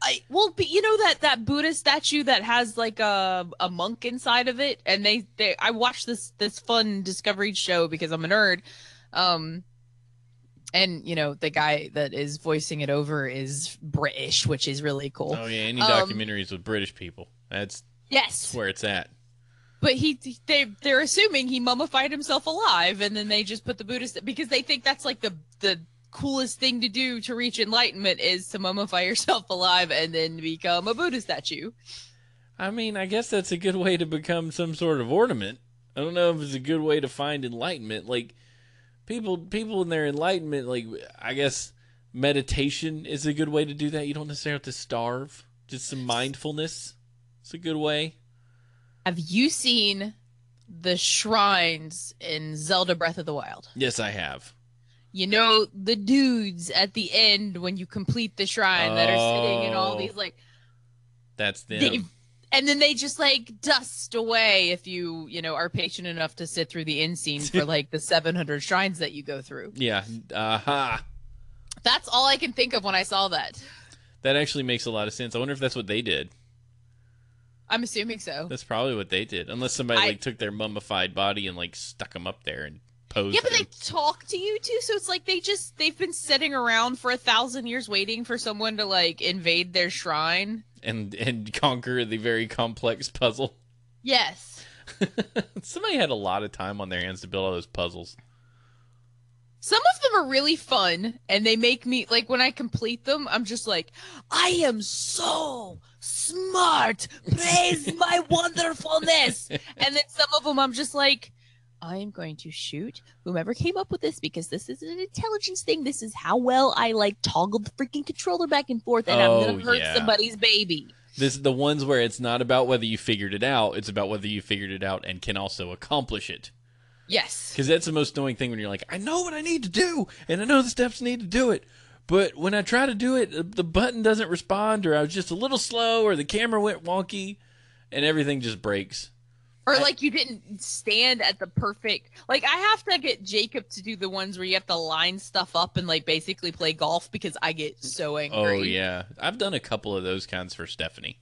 B: I well, but you know that that Buddha statue that has like a a monk inside of it, and they they I watched this this fun Discovery show because I'm a nerd, um, and you know the guy that is voicing it over is British, which is really cool.
A: Oh yeah, any
B: Um,
A: documentaries with British people. That's,
B: Yes,
A: that's where it's at.
B: But he they they're assuming he mummified himself alive, and then they just put the Buddha st- because they think that's like the the coolest thing to do to reach enlightenment is to mummify (laughs) yourself alive and then become a Buddha statue.
A: I mean, I guess that's a good way to become some sort of ornament. I don't know if it's a good way to find enlightenment. Like people people in their enlightenment, like I guess meditation is a good way to do that. You don't necessarily have to starve. Just some mindfulness. It's a good way.
B: Have you seen the shrines in Zelda Breath of the Wild?
A: Yes, I have.
B: You know the dudes at the end when you complete the shrine that are sitting in all
A: Oh.
B: these like
A: That's them.
B: they and then they just like dust away if you you know are patient enough to sit through the end scene for (laughs) like the 700 shrines that you go through.
A: Yeah. Aha.
B: That's all I can think of when I saw that.
A: That actually makes a lot of sense. I wonder if that's what they did.
B: I'm assuming so.
A: That's probably what they did. Unless somebody
B: I-
A: like took their mummified body and like stuck them up there and posed.
B: Yeah, but they
A: them.
B: talk to you too, so it's like they just they've been sitting around for a thousand years waiting for someone to like invade their shrine.
A: and and conquer the very complex puzzle.
B: Yes. (laughs)
A: Somebody had a lot of time on their hands to build all those puzzles.
B: Some of them are really fun and they make me like when I complete them, I'm just like, I am so smart. Praise (laughs) my wonderfulness. And then some of them I'm just like, I am going to shoot whomever came up with this because this is an intelligence thing. This is how well I like toggle the freaking controller back and forth and I'm
A: Oh,
B: gonna hurt
A: yeah.
B: somebody's baby.
A: This the ones where it's not about whether you figured it out; it's about whether you figured it out and can also accomplish it.
B: Yes.
A: Because that's the most annoying thing when you're like, I know what I need to do, and I know the steps need to do it, but when I try to do it, the button doesn't respond, or I was just a little slow, or the camera went wonky, and everything just breaks.
B: Or
A: I-
B: like you didn't stand at the perfect like I have to get Jacob to do the ones where you have to line stuff up and like basically play golf because I get so oh, angry.
A: Oh yeah, I've done a couple of those kinds for Stephanie.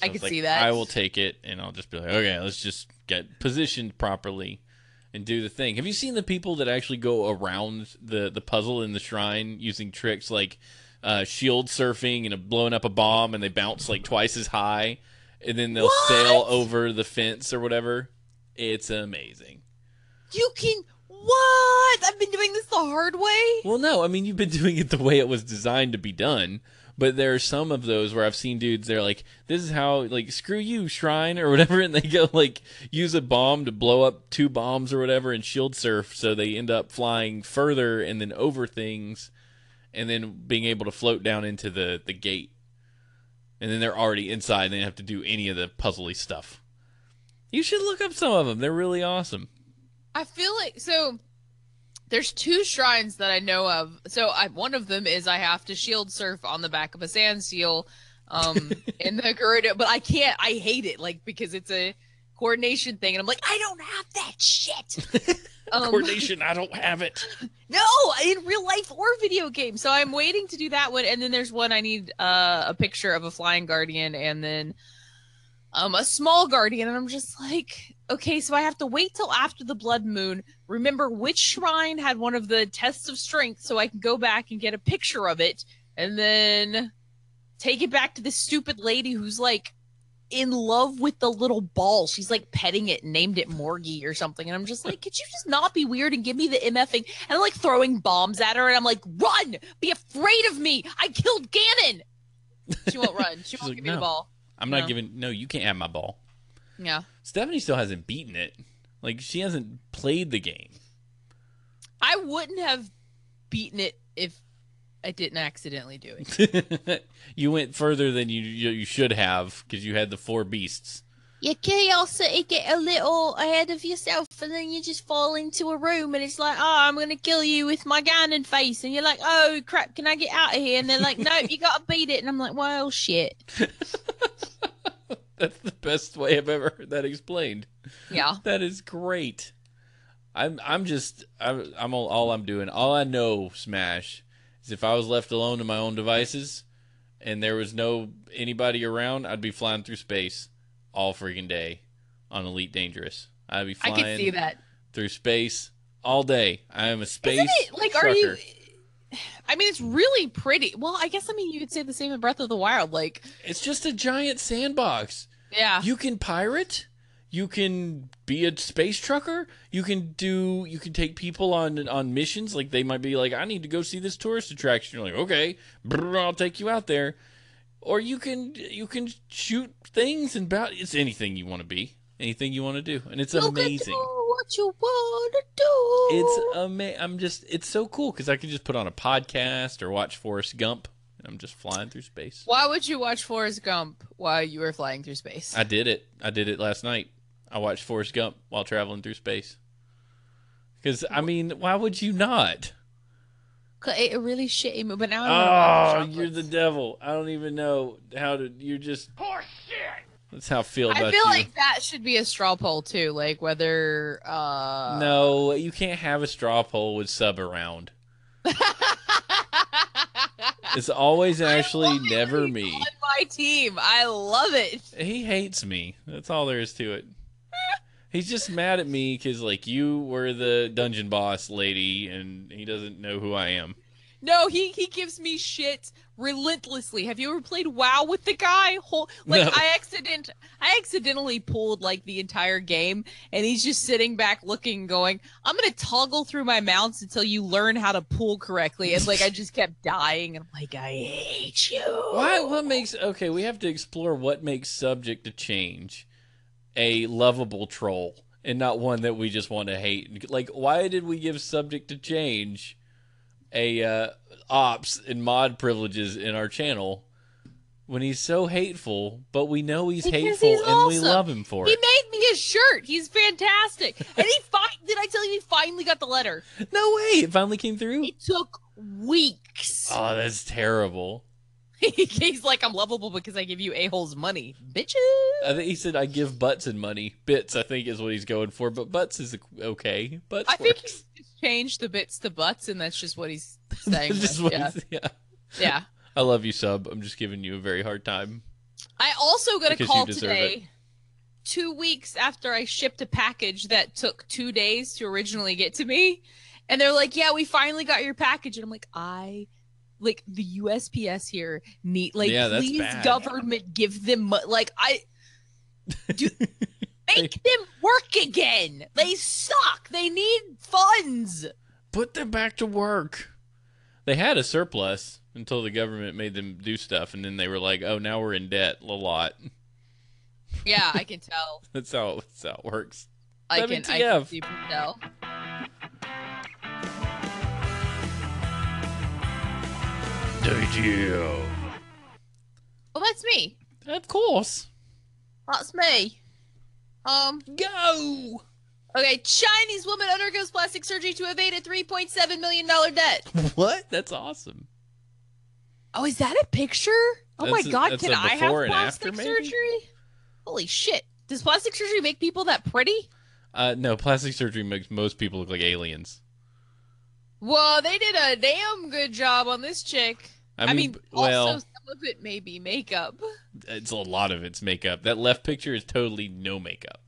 B: I can
A: like,
B: see that.
A: I will take it, and I'll just be like, okay, let's just get positioned properly and do the thing. Have you seen the people that actually go around the the puzzle in the shrine using tricks like uh, shield surfing and blowing up a bomb, and they bounce like twice as high, and then they'll
B: What?
A: sail over the fence or whatever? It's amazing.
B: You can what? I've been doing this the hard way.
A: Well, no, I mean you've been (laughs) doing it the way it was designed to be done. But there are some of those where I've seen dudes. They're like, "This is how, like, screw you, shrine or whatever," (laughs) and they go like use a bomb to blow up two bombs or whatever and shield surf, so they end up flying further and then over things, and then being able to float down into the the gate, and then they're already inside. and They have to do any of the puzzly stuff. You should look up some of them. They're really awesome.
B: I feel like so there's two shrines that I know of. So I, one of them is I have to shield surf on the back of a sand seal um (laughs) in the Gerudo, but I can't I hate it like because it's a coordination thing and I'm like I don't have that shit. (laughs) Um,
A: Coordination, I don't have it. (laughs)
B: No, in real life or video game. So I'm waiting to do that one, and then there's one I need uh, a picture of a flying guardian, and then um a small guardian, and I'm just like, okay, so I have to wait till after the blood moon. Remember which shrine had one of the tests of strength, so I can go back and get a picture of it, and then take it back to this stupid lady who's like in love with the little ball. She's like petting it and named it Morgie or something. And I'm just like, could you just not be weird and give me the MFing? And I'm like throwing bombs at her and I'm like, run! Be afraid of me! I killed Ganon! She won't run. She won't
A: like,
B: give me the ball.
A: I'm not giving. No, you can't have my ball.
B: Yeah.
A: Stephanie still hasn't beaten it. Like she hasn't played the game.
B: I wouldn't have beaten it if I didn't accidentally do it. (laughs)
A: you went further than you you, you should have because you had the four beasts.
E: Your curiosity get a little ahead of yourself, and then you just fall into a room, and it's like, oh, I'm gonna kill you with my Ganon face, and you're like, oh crap, can I get out of here? And they're like, nope, you gotta beat it, and I'm like, well, shit. (laughs)
A: That's the best way I've ever heard that explained.
B: yeah. (laughs)
A: That is great. I'm I'm just I'm, I'm all, all I'm doing. All I know, Smash, is if I was left alone in my own devices, and there was no anybody around, I'd be flying through space all freaking day on Elite Dangerous. I'd be
B: I
A: flying
B: see that.
A: through space all day. I am a space.
B: Isn't it like are you. (sighs) I mean it's really pretty. Well, I guess I mean you could say the same in Breath of the Wild. Like
A: It's just a giant sandbox.
B: Yeah.
A: You can pirate. You can be a space trucker. You can do. You can take people on on missions. Like they might be like, I need to go see this tourist attraction. You're like, okay, brr, I'll take you out there. Or you can you can shoot things and about. It's anything you want to be, anything you want to do, and it's
E: You
A: amazing.
E: what you wanna do.
A: It's amazing. I'm just. It's so cool because I can just put on a podcast or watch Forrest Gump. And I'm just flying through space.
B: Why would you watch Forrest Gump while you were flying through space?
A: I did it. I did it last night. I watched Forrest Gump while traveling through space. Because I mean, why would you not?
B: Cause it a really shitty movie, but now I wanna
A: Oh, you're the devil. I don't even know how to. You're just. Poor shit. That's how I feel about you.
B: I feel
A: you.
B: like that should be a straw poll too, like whether uh
A: no, you can't have a straw poll with sub around. (laughs) It's always Ashley, (laughs)
B: I love it
A: never me.
B: On my team, I love it.
A: He hates me. That's all there is to it. He's just mad at me because, like, you were the dungeon boss lady, and he doesn't know who I am.
B: No, he he gives me shit relentlessly. Have you ever played WoW with the guy? Whole, like
A: No.
B: I accident I accidentally pulled like the entire game, and he's just sitting back looking, going, "I'm gonna toggle through my mounts until you learn how to pull correctly." And like I just kept (laughs) dying, and I'm like, I hate you.
A: Why? What makes okay? We have to explore what makes subject to change a lovable troll and not one that we just want to hate. Like, why did we give subject to change a uh, ops and mod privileges in our channel when he's so hateful? But we know he's
B: Because
A: hateful
B: he's
A: and we love him for
B: He
A: it.
B: He made me a shirt. He's fantastic. And he fi- did I tell you he finally got the letter?
A: No way! It finally came through.
B: It took weeks.
A: Oh, that's terrible. (laughs)
B: He's like, I'm lovable because I give you a-holes money. Bitches.
A: I think he said I give butts and money. Bits, I think, is what he's going for. But butts is okay. Butts
B: I think
A: works.
B: he's just changed the bits to butts, and that's just what he's (laughs) saying.
A: That's just what
B: yeah.
A: he's- yeah.
B: yeah.
A: I love you, sub. I'm just giving you a very hard time.
B: I also got a call today. Two weeks after I shipped a package that took two days to originally get to me, and they're like, "Yeah, we finally got your package," and I'm like, "I." Like the USPS here need like
A: Yeah,
B: please
A: bad.
B: government give them like I (laughs) do make them work again. They suck. They need funds.
A: Put them back to work. They had a surplus until the government made them do stuff, and then they were like, "Oh, now we're in debt a lot."
B: Yeah, I (laughs) can tell.
A: That's how that's how it works.
B: I can, I can
A: WTF.
B: super tell.
A: WTF.
B: Well, that's me.
A: Of course.
B: That's me. Um.
A: Go.
B: Okay. Chinese woman undergoes plastic surgery to evade a three point seven million dollar debt.
A: What? That's awesome.
B: Oh, is that a picture? Oh my
A: That's a-
B: god!
A: that's
B: Can I have plastic
A: after,
B: surgery? Holy shit! Does plastic surgery make people that pretty?
A: Uh, no, plastic surgery makes most people look like aliens.
B: Well, they did a damn good job on this chick.
A: I mean,
B: b-
A: well,
B: also some of it may be makeup.
A: it's a lot of it's makeup. That left picture is totally no makeup.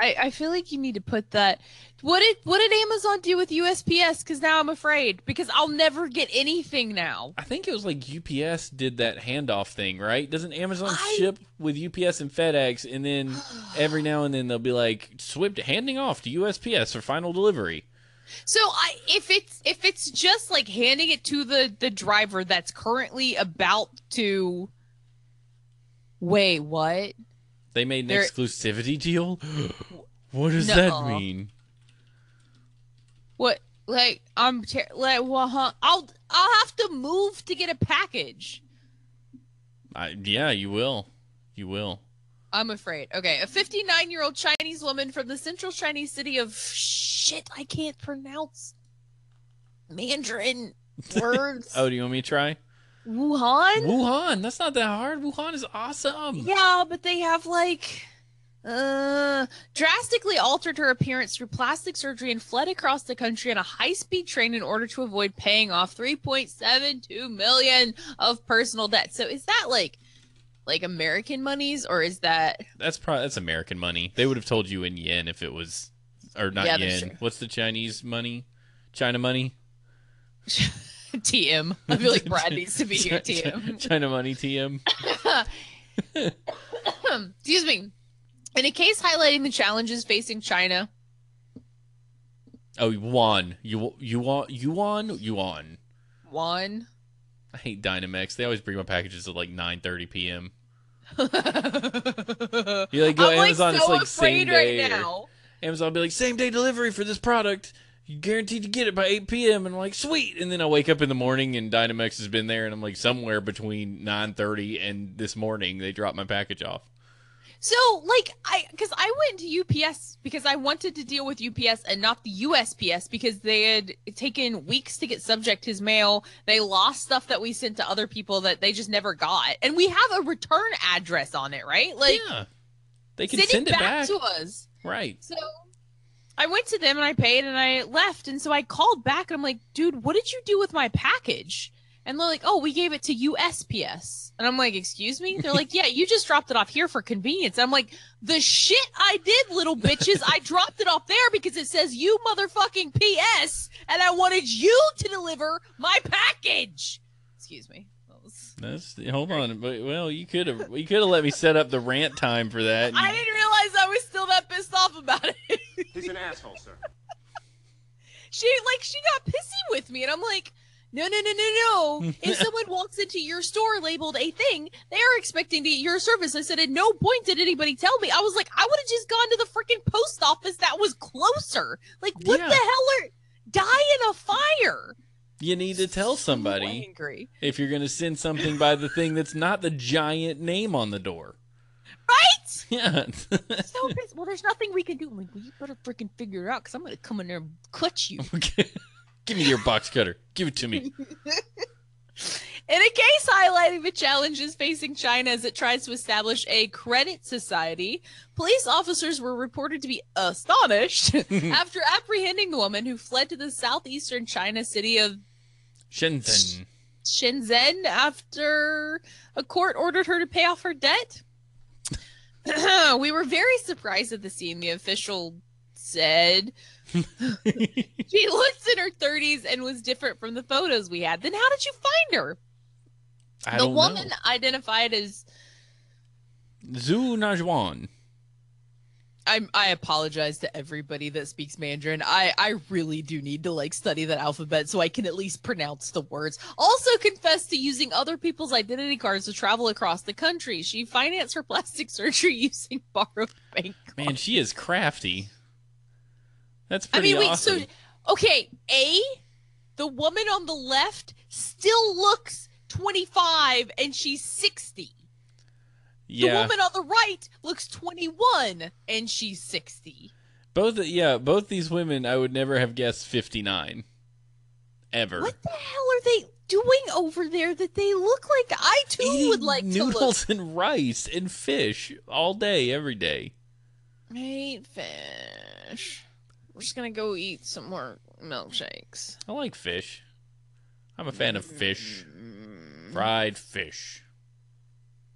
B: I, I feel like you need to put that. What did what did Amazon do with USPS? Because now I'm afraid because I'll never get anything now.
A: I think it was like UPS did that handoff thing, right? Doesn't Amazon
B: I-
A: ship with UPS and FedEx, and then (sighs) every now and then they'll be like, "Swift handing off to USPS for final delivery."
B: So I if it's if it's just like handing it to the the driver that's currently about to Wait, what?
A: They made an
B: They're-
A: exclusivity deal. (gasps) what does
B: No.
A: that mean?
B: What? Like I'm ter- like well, huh? I'll I'll have to move to get a package.
A: I, yeah, you will. You will.
B: I'm afraid. Okay, a 59 year old Chinese woman from the central Chinese city of shit. I can't pronounce Mandarin (laughs) words.
A: Oh, do you want me to try?
B: Wuhan.
A: Wuhan. That's not that hard. Wuhan is awesome.
B: Yeah, but they have like uh drastically altered her appearance through plastic surgery and fled across the country on a high-speed train in order to avoid paying off 3.72 million of personal debt. So is that like like American monies or is that
A: That's probably that's American money. They would have told you in yen if it was, or not
B: Yeah,
A: yen. What's the Chinese money? China money. (laughs)
B: TM? I feel like Brad needs to be here, TM.
A: China money TM. (laughs)
B: Excuse me. In a case highlighting the challenges facing China,
A: Oh, yuan. You you want yuan yuan yuan.
B: one.
A: I hate Dynamex. They always bring my packages at like 9:30 p.m. (laughs)
B: you
A: like go
B: I'm
A: Amazon.
B: like
A: it's like same day.
B: right now.
A: Amazon be like same day delivery for this product. You guaranteed to get it by 8 p.m. And I'm like sweet. And then I wake up in the morning and Dynamex has been there, and I'm like somewhere between 9:30 and this morning they dropped my package off.
B: So, like, I because I went to UPS because I wanted to deal with UPS and not the USPS because they had taken weeks to get subject his mail. They lost stuff that we sent to other people that they just never got, and we have a return address on it, right? Like,
A: yeah, they can
B: send,
A: send
B: it back,
A: back.
B: to us.
A: Right.
B: So I went to them and I paid and I left. And so I called back and I'm like, dude, what did you do with my package? And they're like, oh, we gave it to USPS. And I'm like, excuse me? They're like, yeah, you just dropped it off here for convenience. I'm like, the shit I did, little bitches. I dropped it off there because it says you motherfucking PS and I wanted you to deliver my package. Excuse me. That was-
A: That's hold on. But well, you could have you could have let me set up the rant time for that.
B: I didn't realize I was still that pissed off about it.
F: He's an asshole, sir. (laughs)
B: she like she got pissy with me and i'm like no no no no no (laughs) if someone walks into your store labeled a thing they are expecting to get your service i said at no point did anybody tell me i was like i would have just gone to the freaking post office that was closer like what
A: Yeah.
B: the hell are die in a fire
A: You need to tell
B: So
A: somebody
B: angry
A: if you're going to send something by the thing that's not the giant name on the door.
B: right (laughs)
A: Yeah.
B: so pissed. well there's nothing we can do i'm like well you better freaking figure it out because i'm gonna come in there and cut you (laughs)
A: Okay. Give me your box cutter. Give it to me. (laughs)
B: In a case highlighting the challenges facing China as it tries to establish a credit society, police officers were reported to be astonished (laughs) after apprehending the woman who fled to the southeastern China city of
A: Shenzhen.
B: Shenzhen after a court ordered her to pay off her debt. (clears throat) we were very surprised at the scene, the official said. (laughs) She looks in her 30s and was different from the photos we had. Then how did you find her?
A: I
B: the woman
A: know.
B: identified as
A: Zhu Najwan.
B: I I apologize to everybody that speaks Mandarin. I I really do need to like study that alphabet so I can at least pronounce the words. Also confessed to using other people's identity cards to travel across the country. She financed her plastic (laughs) surgery using borrowed bank.
A: Man, she is crafty. That's pretty I
B: mean, wait,
A: awesome.
B: so okay, A, the woman on the left still looks 25 and she's 60.
A: Yeah.
B: The woman on the right looks 21 and she's 60.
A: both yeah, both these women I would never have guessed 59 ever.
B: What the hell are they doing over there that they look like I too
A: Eating
B: would like to look?
A: noodles and rice and fish all day every day.
B: I hate fish. We're just gonna go eat some more milkshakes.
A: I like fish. I'm a fan of fish. Fried fish.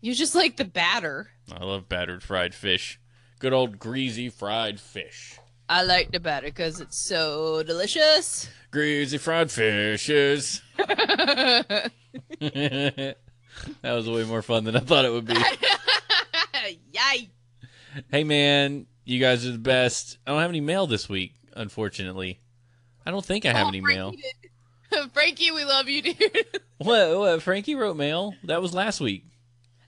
B: You just like the batter.
A: I love battered fried fish. Good old greasy fried fish.
B: I like the batter because it's so delicious.
A: Greasy fried fishes. (laughs) (laughs) that was way more fun than I thought it would be. (laughs)
B: Yay!
A: Hey man, you guys are the best. I don't have any mail this week, unfortunately. I don't think I have
B: Oh,
A: any mail.
B: Frankie, did- (laughs) Frankie, we love you, dude. (laughs)
A: What? What? Frankie wrote mail. That was last week.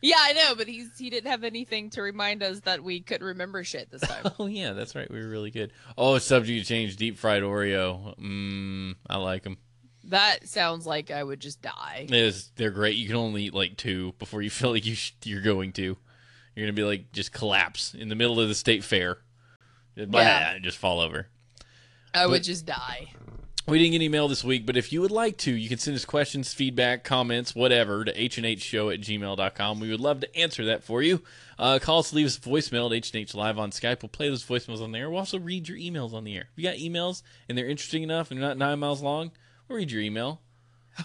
B: Yeah, I know, but he's he didn't have anything to remind us that we could remember shit this time. (laughs)
A: Oh yeah, that's right. We were really good. Oh, subject to change. Deep fried Oreo. Mmm, I like them.
B: that sounds like I would just die.
A: Is they're great. You can only eat like two before you feel like you sh- you're going to. You're gonna be like just collapse in the middle of the state fair. Just, blah,
B: Yeah.
A: just fall over.
B: I
A: But-
B: would just die.
A: We didn't get email this week, but if you would like to, you can send us questions, feedback, comments, whatever to hnhshow at gmail.com. We would love to answer that for you. Uh, call us, leave us a voicemail at HNH Live on Skype. We'll play those voicemails on the air. We'll also read your emails on the air. If you got emails and they're interesting enough and they're not nine miles long, we'll read your email.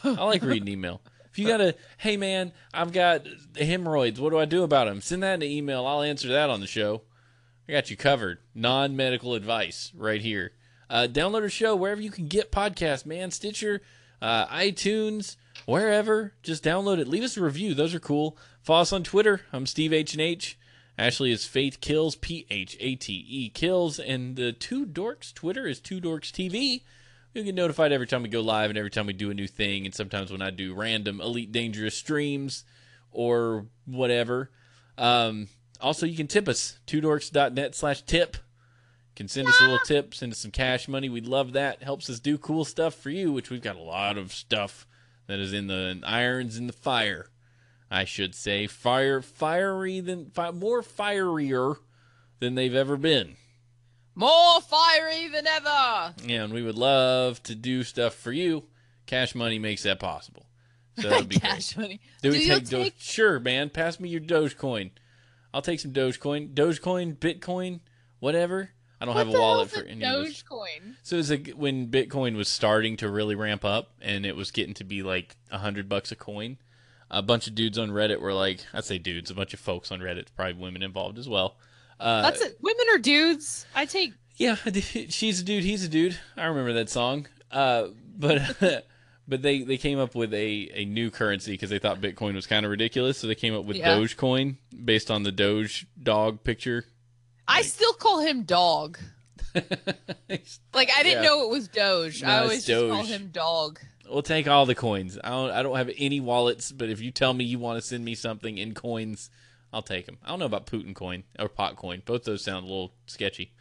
A: I like reading email. You got a, hey man, I've got hemorrhoids. What do I do about them? Send that in an email. I'll answer that on the show. I got you covered. Non medical advice right here. Uh, download our show wherever you can get podcasts, man. Stitcher, uh, iTunes, wherever. Just download it. Leave us a review. Those are cool. Follow us on Twitter. I'm Steve H and H. Ashley is Phate Kills, P H A T E Kills, and the Two Dorks Twitter is Two Dorks TV. You get notified every time we go live and every time we do a new thing, and sometimes when I do random Elite Dangerous streams or whatever. Um, also, you can tip us, twodorks.net slash tip. Can send us a little tip, send us some cash money. We'd love that. Helps us do cool stuff for you, which we've got a lot of stuff that is in the irons in the fire. I should say fire, fiery than fi- more fierier than they've ever been.
B: More fiery than ever.
A: Yeah, and we would love to do stuff for you. Cash money makes that possible. So that would be (laughs) great.
B: Cash money.
A: Do we
B: Do you
A: take, Doge?
B: take-
A: Sure, man. Pass me your Dogecoin. I'll take some Dogecoin. Dogecoin, Bitcoin, whatever. I don't have a wallet for any of those.
B: Dogecoin.
A: So it was a, when Bitcoin was starting to really ramp up, and it was getting to be like a hundred bucks a coin. A bunch of dudes on Reddit were like, I say dudes, a bunch of folks on Reddit, probably women involved as well. Uh,
B: That's it. Women are dudes? I take.
A: yeah, (laughs) she's a dude, he's a dude. I remember that song. Uh, but (laughs) but they, they came up with a, a new currency because they thought Bitcoin was kind of ridiculous. So they came up with
B: Yeah.
A: Dogecoin based on the Doge dog picture.
B: I still call him dog. (laughs) Like I didn't
A: Yeah.
B: know it was Doge.
A: No,
B: I always just call him dog.
A: we'll take all the coins. I don't I don't have any wallets, but if you tell me you want to send me something in coins, I'll take them. I don't know about Putin coin or pot coin. Both those sound a little sketchy.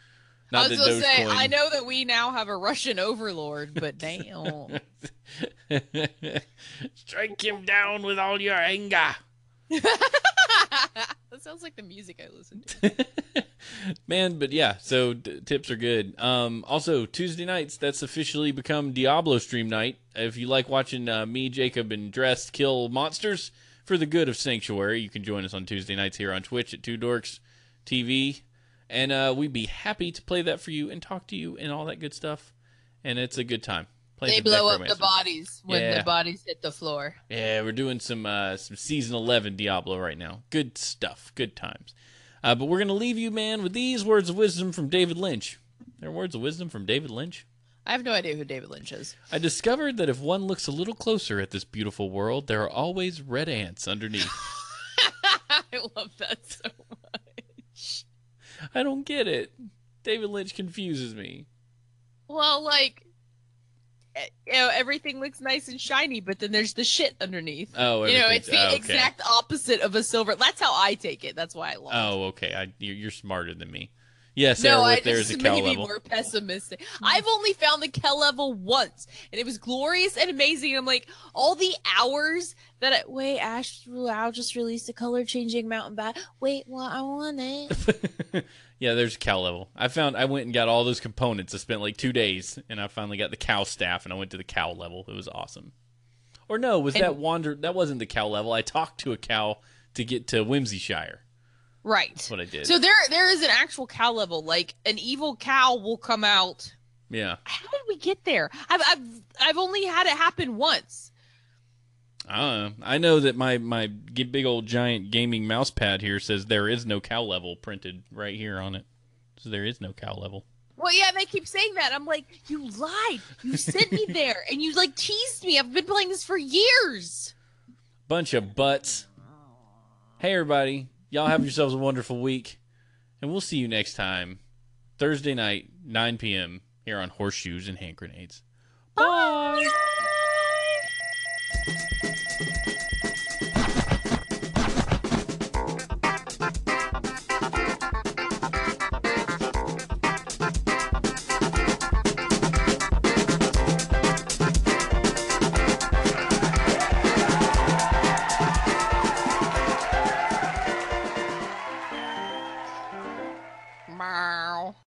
A: Not
B: I was gonna say,
A: Dogecoin.
B: I know that we now have a Russian overlord, but damn. (laughs)
A: Strike him down with all your anger. (laughs)
B: that sounds like the music I listen to. (laughs)
A: Man, but yeah, so d- tips are good. Um, also, Tuesday nights, that's officially become Diablo stream night. If you like watching uh, me, Jacob, and Dressed kill monsters for the good of Sanctuary, you can join us on Tuesday nights here on Twitch at Two Dorks TV. And uh, we'd be happy to play that for you and talk to you and all that good stuff. And it's a good time. Playing
B: They blow up the bodies when
A: Yeah.
B: the bodies hit the floor.
A: Yeah, we're doing some uh, some season eleven Diablo right now. Good stuff, good times. Uh, but we're gonna leave you, man, with these words of wisdom from David Lynch. There are words of wisdom from David Lynch.
B: I have no idea who David Lynch is.
A: I discovered that if one looks a little closer at this beautiful world, there are always red ants underneath. (laughs)
B: I love that so much.
A: I don't get it. David Lynch confuses me.
B: Well, like, you know, everything looks nice and shiny, but then there's the shit underneath.
A: Oh,
B: You know, it's the
A: oh, okay.
B: exact opposite of a silver. That's how I take it. That's why I love.
A: Oh, okay. I, you're smarter than me. Yes,
B: no, I
A: with there's a cow
B: be
A: level.
B: more pessimistic. I've only found the Kel level once, and it was glorious and amazing. I'm like, all the hours that I wait, Ash, I'll just release the color changing mountain bat. Wait, well, I want it. (laughs)
A: yeah, there's a cow level. I found I went and got all those components. I spent like two days, and I finally got the cow staff, and I went to the cow level. It was awesome. Or no, was
B: And-
A: that wander? That wasn't the cow level. I talked to a cow to get to Whimsyshire.
B: Right.
A: That's what I did.
B: So there, there is an actual cow level. Like an evil cow will come out.
A: yeah,
B: How did we get there? I've, I've, I've only had it happen once.
A: I don't know. I know that my my big old giant gaming mouse pad here says there is no cow level printed right here on it. So there is no cow level.
B: Well, yeah, they keep saying that. I'm like, you lied. You sent me there, and you like teased me. I've been playing this for years.
A: Bunch of butts. Hey everybody, y'all have yourselves a wonderful week, and we'll see you next time, Thursday night, 9 p.m. here on Horseshoes and Hand Grenades. Bye.